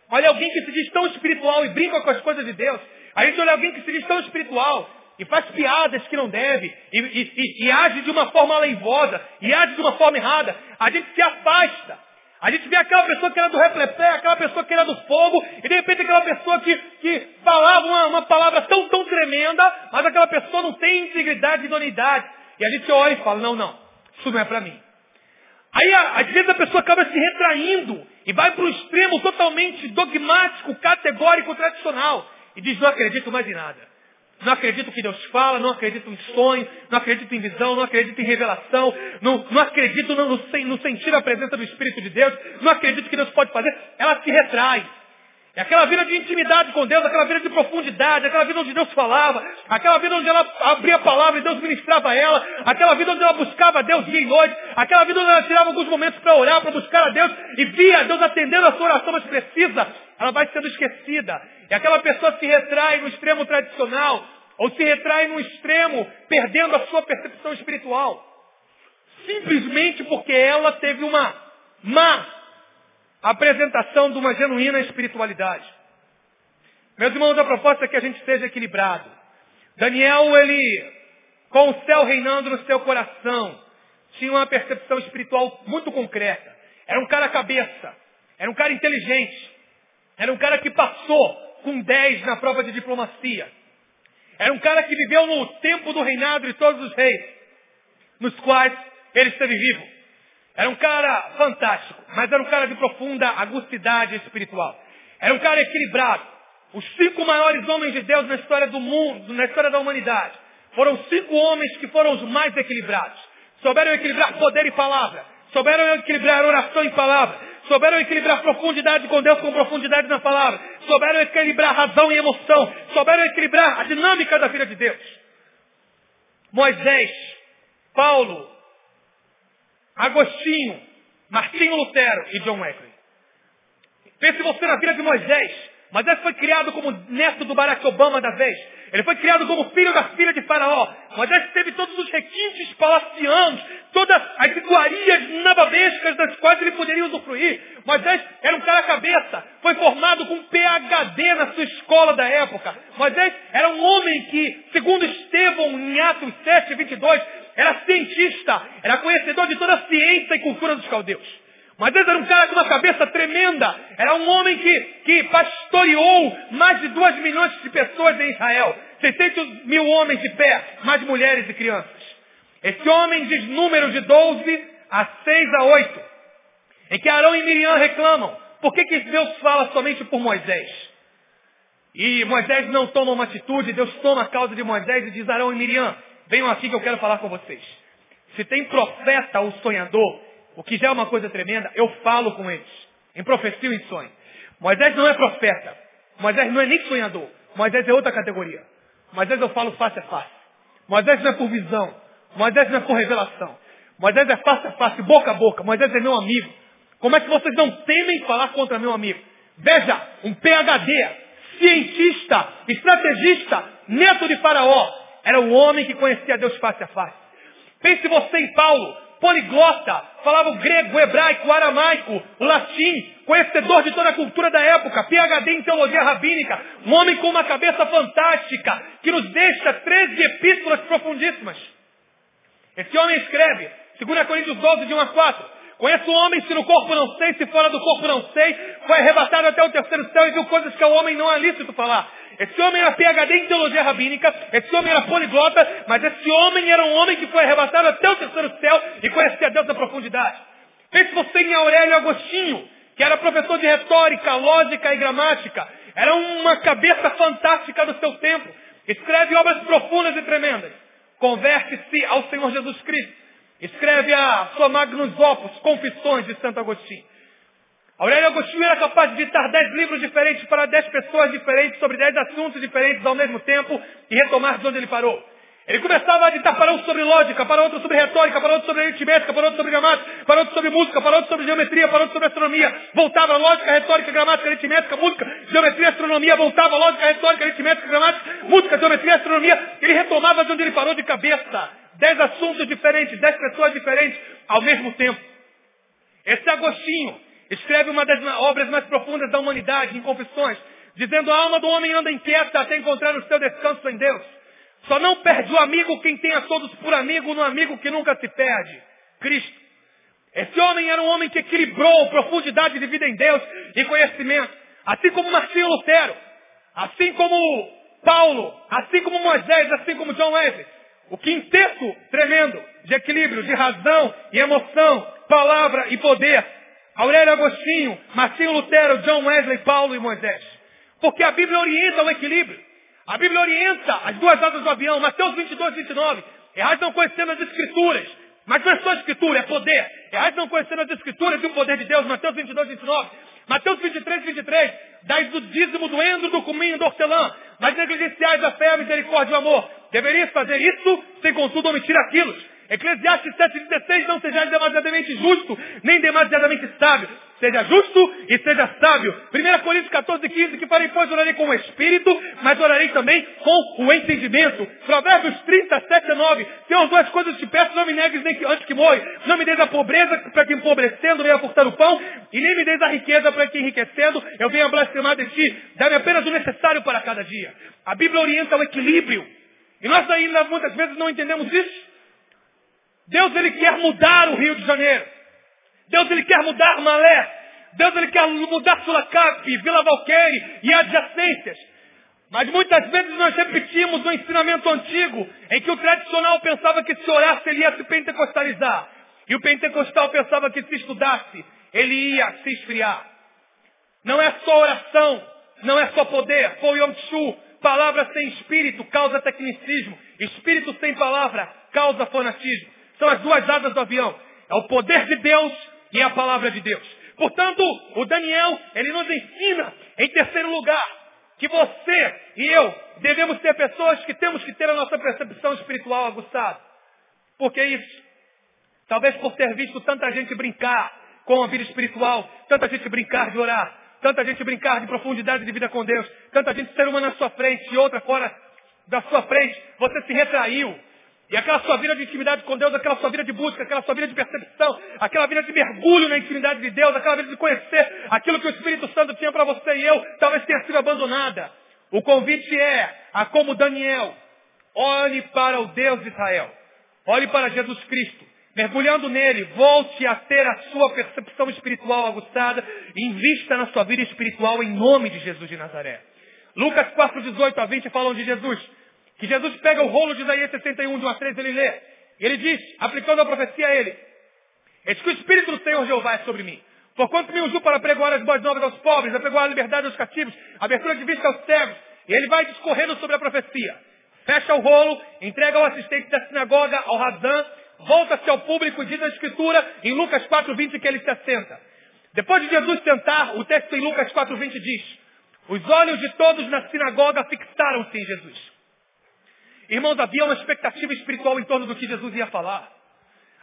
olha alguém que se diz tão espiritual e brinca com as coisas de Deus. A gente olha alguém que se diz tão espiritual e faz piadas que não deve, e, e, e, e age de uma forma aleivosa, e age de uma forma errada. A gente se afasta. A gente vê aquela pessoa que era do replepé, aquela pessoa que era do fogo, e de repente aquela pessoa que, que falava uma, uma palavra tão, tão tremenda, mas aquela pessoa não tem integridade e idoneidade. E a gente olha e fala, não, não, isso não é para mim. Aí, às vezes, a pessoa acaba se retraindo e vai para um extremo totalmente dogmático, categórico, tradicional. E diz, não acredito mais em nada. Não acredito que Deus fala, não acredito em sonho, não acredito em visão, não acredito em revelação, não, não acredito no, no, no sentir a presença do Espírito de Deus, não acredito que Deus pode fazer. Ela se retrai. É aquela vida de intimidade com Deus, aquela vida de profundidade, aquela vida onde Deus falava, aquela vida onde ela abria a palavra e Deus ministrava a ela, aquela vida onde ela buscava a Deus dia e noite, aquela vida onde ela tirava alguns momentos para orar, para buscar a Deus e via Deus atendendo a sua oração mais precisa, ela vai sendo esquecida. E aquela pessoa se retrai no extremo tradicional, ou se retrai no extremo, perdendo a sua percepção espiritual. Simplesmente porque ela teve uma má apresentação de uma genuína espiritualidade. Meus irmãos, a proposta é que a gente seja equilibrado. Daniel, ele, com o céu reinando no seu coração, tinha uma percepção espiritual muito concreta. Era um cara cabeça. Era um cara inteligente. Era um cara que passou com 10 na prova de diplomacia. Era um cara que viveu no tempo do reinado de todos os reis, nos quais ele esteve vivo. Era um cara fantástico, mas era um cara de profunda agusticidade espiritual. Era um cara equilibrado. Os cinco maiores homens de Deus na história do mundo, na história da humanidade, foram cinco homens que foram os mais equilibrados. Souberam equilibrar poder e palavra. Souberam equilibrar oração e palavra. Souberam equilibrar profundidade com Deus com profundidade na palavra. Souberam equilibrar razão e emoção. Souberam equilibrar a dinâmica da vida de Deus. Moisés, Paulo, Agostinho, Martinho Lutero e John Wesley. Pense você na vida de Moisés. Moisés foi criado como neto do Barack Obama da vez. Ele foi criado como filho da filha de Faraó. Moisés teve todos os requintes palacianos, todas as iguarias nababescas das quais ele poderia usufruir. Moisés era um cara cabeça, foi formado com PhD na sua escola da época. Moisés era um homem que, segundo Estevão, em Atos 7, 22, era cientista, era conhecedor de toda a ciência e cultura dos caldeus. Mas Deus era um cara com uma cabeça tremenda. Era um homem que, que pastoreou mais de duas milhões de pessoas em Israel. 600 mil homens de pé, mais mulheres e crianças. Esse homem diz números de 12 a 6 a 8. Em que Arão e Miriam reclamam. Por que, que Deus fala somente por Moisés? E Moisés não toma uma atitude, Deus toma a causa de Moisés e diz, Arão e Miriam, venham aqui que eu quero falar com vocês. Se tem profeta ou sonhador, o que já é uma coisa tremenda, eu falo com eles, em profecia e em sonho. Moisés não é profeta, Moisés não é nem sonhador, Moisés é outra categoria. Moisés eu falo face a face. Moisés não é por visão, Moisés não é por revelação. Moisés é face a face, boca a boca, Moisés é meu amigo. Como é que vocês não temem falar contra meu amigo? Veja, um PhD, cientista, estrategista, neto de Faraó, era o homem que conhecia Deus face a face. Pense você em Paulo, poliglota, falava o grego, o hebraico, o aramaico, o latim, conhecedor de toda a cultura da época, PhD em teologia rabínica, um homem com uma cabeça fantástica, que nos deixa 13 epístolas profundíssimas. Esse homem escreve, 2 Coríntios 12, de 1 a 4, Conheço o homem se no corpo não sei, se fora do corpo não sei, foi arrebatado até o terceiro céu e viu coisas que ao homem não é lícito falar. Esse homem era PHD em teologia rabínica, esse homem era poliglota, mas esse homem era um homem que foi arrebatado até o terceiro céu e conhecia Deus na profundidade. Pense você em Aurélio Agostinho, que era professor de retórica, lógica e gramática. Era uma cabeça fantástica do seu tempo. Escreve obras profundas e tremendas. Converte-se ao Senhor Jesus Cristo. Escreve a sua Magnus Opus, Confissões de Santo Agostinho. Aurélio Agostinho era capaz de ditar dez livros diferentes para dez pessoas diferentes, sobre dez assuntos diferentes ao mesmo tempo, e retomar de onde ele parou. Ele começava a ditar para um sobre lógica, para outro sobre retórica, para outro sobre aritmética, para outro sobre gramática, para outro sobre música, para outro sobre geometria, para outro sobre astronomia. Voltava lógica, retórica, gramática, aritmética, música, geometria, astronomia, voltava lógica, retórica, aritmética, gramática, música, geometria, astronomia. Ele retomava de onde ele parou de cabeça. Dez assuntos diferentes, dez pessoas diferentes ao mesmo tempo. Esse Agostinho, Escreve uma das obras mais profundas da humanidade, em Confissões, dizendo a alma do homem anda inquieta até encontrar o seu descanso em Deus. Só não perde o amigo quem tem a todos por amigo no amigo que nunca se perde. Cristo. Esse homem era um homem que equilibrou profundidade de vida em Deus e conhecimento. Assim como Martinho Lutero. Assim como Paulo. Assim como Moisés. Assim como John Wesley. O quinteto tremendo de equilíbrio, de razão e emoção, palavra e poder Aurélio Agostinho, Martinho Lutero, John Wesley, Paulo e Moisés. Porque a Bíblia orienta o equilíbrio. A Bíblia orienta as duas asas do avião. Mateus 22, 29. Errais não conhecendo as Escrituras. Mas não é só Escritura, é poder. Errais não conhecendo as Escrituras e o poder de Deus. Mateus 22, 29. Mateus 23, 23. Dais o dízimo do endro, do cominho, do hortelã. Mas negligenciais a fé, a misericórdia e o amor. Deverias fazer isso, sem contudo omitir aquilo. Eclesiastes 7,16, não sejais demasiadamente justo, nem demasiadamente sábio. Seja justo e seja sábio. 1 Coríntios 14, 15, que farei, pois, orarei com o Espírito, mas orarei também com o entendimento. Provérbios 37 a 9. Tenho as duas coisas que te peço, não me negues nem que, antes que morre. Não me deis a pobreza para que empobrecendo venha furtar o pão, e nem me deis a riqueza para que enriquecendo eu venha blasfemar de ti. Dá-me apenas o necessário para cada dia. A Bíblia orienta o equilíbrio. E nós ainda muitas vezes não entendemos isso. Deus ele quer mudar o Rio de Janeiro. Deus ele quer mudar Malé. Deus ele quer mudar Sulacap, Vila Valqueire e adjacências. Mas muitas vezes nós repetimos o ensinamento antigo, em que o tradicional pensava que se orasse ele ia se pentecostalizar. E o pentecostal pensava que se estudasse, ele ia se esfriar. Não é só oração, não é só poder. Foi Yom Tzu, palavra sem espírito causa tecnicismo. Espírito sem palavra causa fanatismo. São as duas asas do avião. É o poder de Deus e a palavra de Deus. Portanto, o Daniel, ele nos ensina, em terceiro lugar, que você e eu devemos ser pessoas que temos que ter a nossa percepção espiritual aguçada. Por que isso? Talvez por ter visto tanta gente brincar com a vida espiritual, tanta gente brincar de orar, tanta gente brincar de profundidade de vida com Deus, tanta gente ser uma na sua frente e outra fora da sua frente, você se retraiu, e aquela sua vida de intimidade com Deus, aquela sua vida de busca, aquela sua vida de percepção, aquela vida de mergulho na intimidade de Deus, aquela vida de conhecer aquilo que o Espírito Santo tinha para você e eu, talvez tenha sido abandonada. O convite é a como Daniel, olhe para o Deus de Israel. Olhe para Jesus Cristo. Mergulhando nele, volte a ter a sua percepção espiritual aguçada invista na sua vida espiritual em nome de Jesus de Nazaré. Lucas 4, 18 a 20 falam de Jesus que Jesus pega o rolo de Isaías 61, de 1 a 3, ele lê. E ele diz, aplicando a profecia a ele, Eis que o Espírito do Senhor Jeová é sobre mim. Porquanto me ungiu para pregoar as boas novas aos pobres, a pregoar a liberdade aos cativos, a abertura de vista aos cegos. E ele vai discorrendo sobre a profecia. Fecha o rolo, entrega ao assistente da sinagoga, ao Razan, volta-se ao público e diz a Escritura, em Lucas 4,20, que ele se assenta. Depois de Jesus sentar, o texto em Lucas 4,20 diz, os olhos de todos na sinagoga fixaram-se em Jesus. Irmãos, havia uma expectativa espiritual em torno do que Jesus ia falar.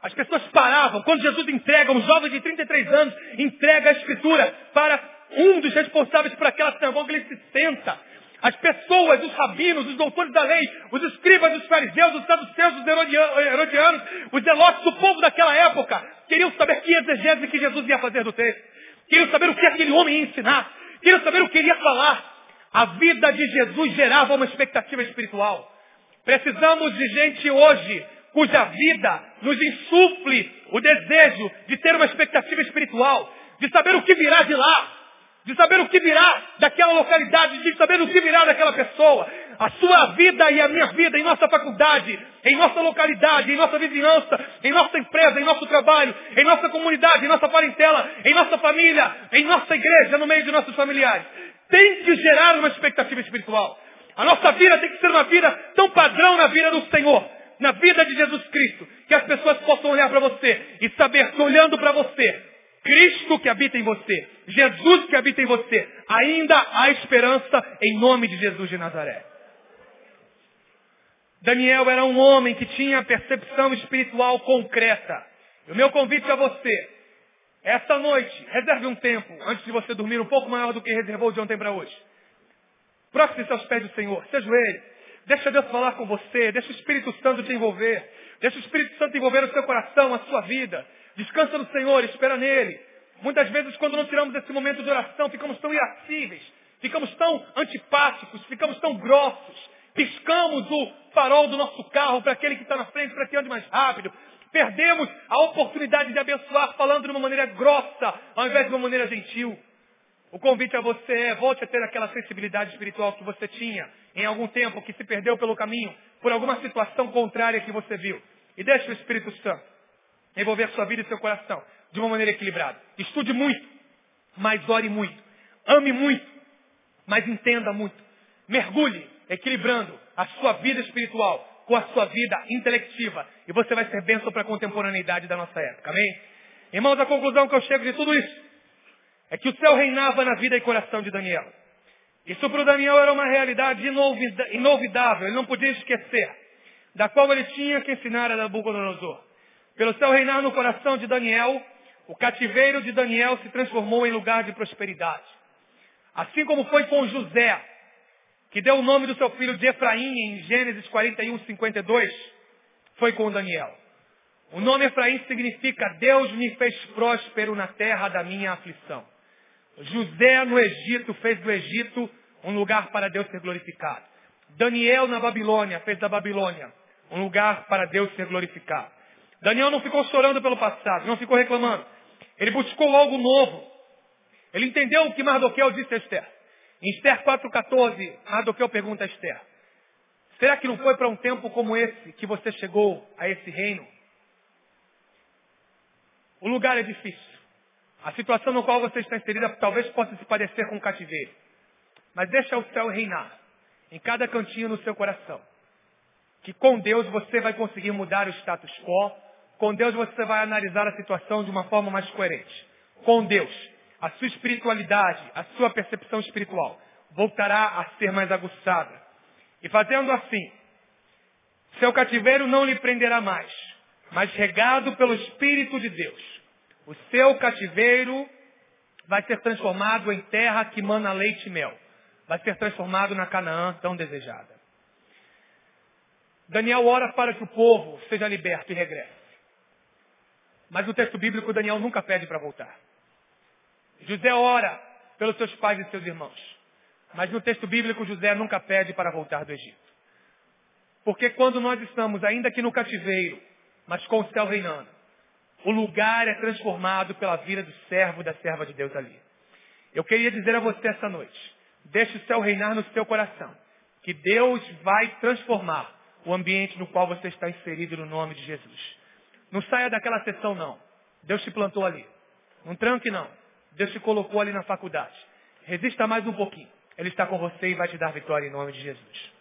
As pessoas paravam. Quando Jesus entrega, um jovem de 33 anos, entrega a escritura para um dos responsáveis por aquela sinagoga, ele se senta. As pessoas, os rabinos, os doutores da lei, os escribas, os fariseus, os saduceus, os herodianos, os zelotes, o povo daquela época, queriam saber que exegese que Jesus ia fazer do texto. Queriam saber o que aquele homem ia ensinar. Queriam saber o que ele ia falar. A vida de Jesus gerava uma expectativa espiritual. Precisamos de gente hoje cuja vida nos insufle o desejo de ter uma expectativa espiritual, de saber o que virá de lá, de saber o que virá daquela localidade, de saber o que virá daquela pessoa. A sua vida e a minha vida em nossa faculdade, em nossa localidade, em nossa vizinhança, em nossa empresa, em nosso trabalho, em nossa comunidade, em nossa parentela, em nossa família, em nossa igreja, no meio de nossos familiares. Tem que gerar uma expectativa espiritual. A nossa vida tem que ser uma vida tão padrão na vida do Senhor, na vida de Jesus Cristo, que as pessoas possam olhar para você e saber que olhando para você, Cristo que habita em você, Jesus que habita em você, ainda há esperança em nome de Jesus de Nazaré. Daniel era um homem que tinha percepção espiritual concreta. E o meu convite a você, esta noite, reserve um tempo antes de você dormir um pouco maior do que reservou de ontem para hoje. Prostre-se aos pés do Senhor, se ajoelhe. Deixa Deus falar com você, deixa o Espírito Santo te envolver. Deixa o Espírito Santo envolver o seu coração, a sua vida. Descansa no Senhor, espera nele. Muitas vezes, quando não tiramos esse momento de oração, ficamos tão irascíveis, ficamos tão antipáticos, ficamos tão grossos. Piscamos o farol do nosso carro para aquele que está na frente, para que ande mais rápido. Perdemos a oportunidade de abençoar falando de uma maneira grossa, ao invés de uma maneira gentil. O convite a você é, volte a ter aquela sensibilidade espiritual que você tinha em algum tempo, que se perdeu pelo caminho, por alguma situação contrária que você viu. E deixe o Espírito Santo envolver sua vida e seu coração de uma maneira equilibrada. Estude muito, mas ore muito. Ame muito, mas entenda muito. Mergulhe, equilibrando a sua vida espiritual com a sua vida intelectiva. E você vai ser bênção para a contemporaneidade da nossa época. Amém? Irmãos, a conclusão que eu chego de tudo isso é que o céu reinava na vida e coração de Daniel. Isso para o Daniel era uma realidade inolvidável, ele não podia esquecer, da qual ele tinha que ensinar a Nabucodonosor. Pelo céu reinar no coração de Daniel, O cativeiro de Daniel se transformou em lugar de prosperidade. Assim como foi com José, que deu o nome do seu filho de Efraim em Gênesis 41, 52, foi com Daniel. O nome Efraim significa Deus me fez próspero na terra da minha aflição. José no Egito fez do Egito um lugar para Deus ser glorificado. Daniel na Babilônia fez da Babilônia um lugar para Deus ser glorificado. Daniel não ficou chorando pelo passado, não ficou reclamando. Ele buscou algo novo. Ele entendeu o que Mardoqueu disse a Esther. Em Esther 4,14, Mardoqueu pergunta a Esther, será que não foi para um tempo como esse que você chegou a esse reino? O lugar é difícil. A situação no qual você está inserida talvez possa se parecer com um cativeiro. Mas deixa o céu reinar em cada cantinho no seu coração. Que com Deus você vai conseguir mudar o status quo. Com Deus você vai analisar a situação de uma forma mais coerente. Com Deus, a sua espiritualidade, a sua percepção espiritual voltará a ser mais aguçada. E fazendo assim, seu cativeiro não lhe prenderá mais, mas regado pelo Espírito de Deus. O seu cativeiro vai ser transformado em terra que mana leite e mel. Vai ser transformado na Canaã tão desejada. Daniel ora para que o povo seja liberto e regresse. Mas no texto bíblico, Daniel nunca pede para voltar. José ora pelos seus pais e seus irmãos. Mas no texto bíblico, José nunca pede para voltar do Egito. Porque quando nós estamos, ainda que no cativeiro, mas com o céu reinando, o lugar é transformado pela vida do servo e da serva de Deus ali. Eu queria dizer a você essa noite, deixe o céu reinar no seu coração, que Deus vai transformar o ambiente no qual você está inserido no nome de Jesus. Não saia daquela sessão não. Deus te plantou ali. Não tranque não. Deus te colocou ali na faculdade. Resista mais um pouquinho. Ele está com você e vai te dar vitória em nome de Jesus.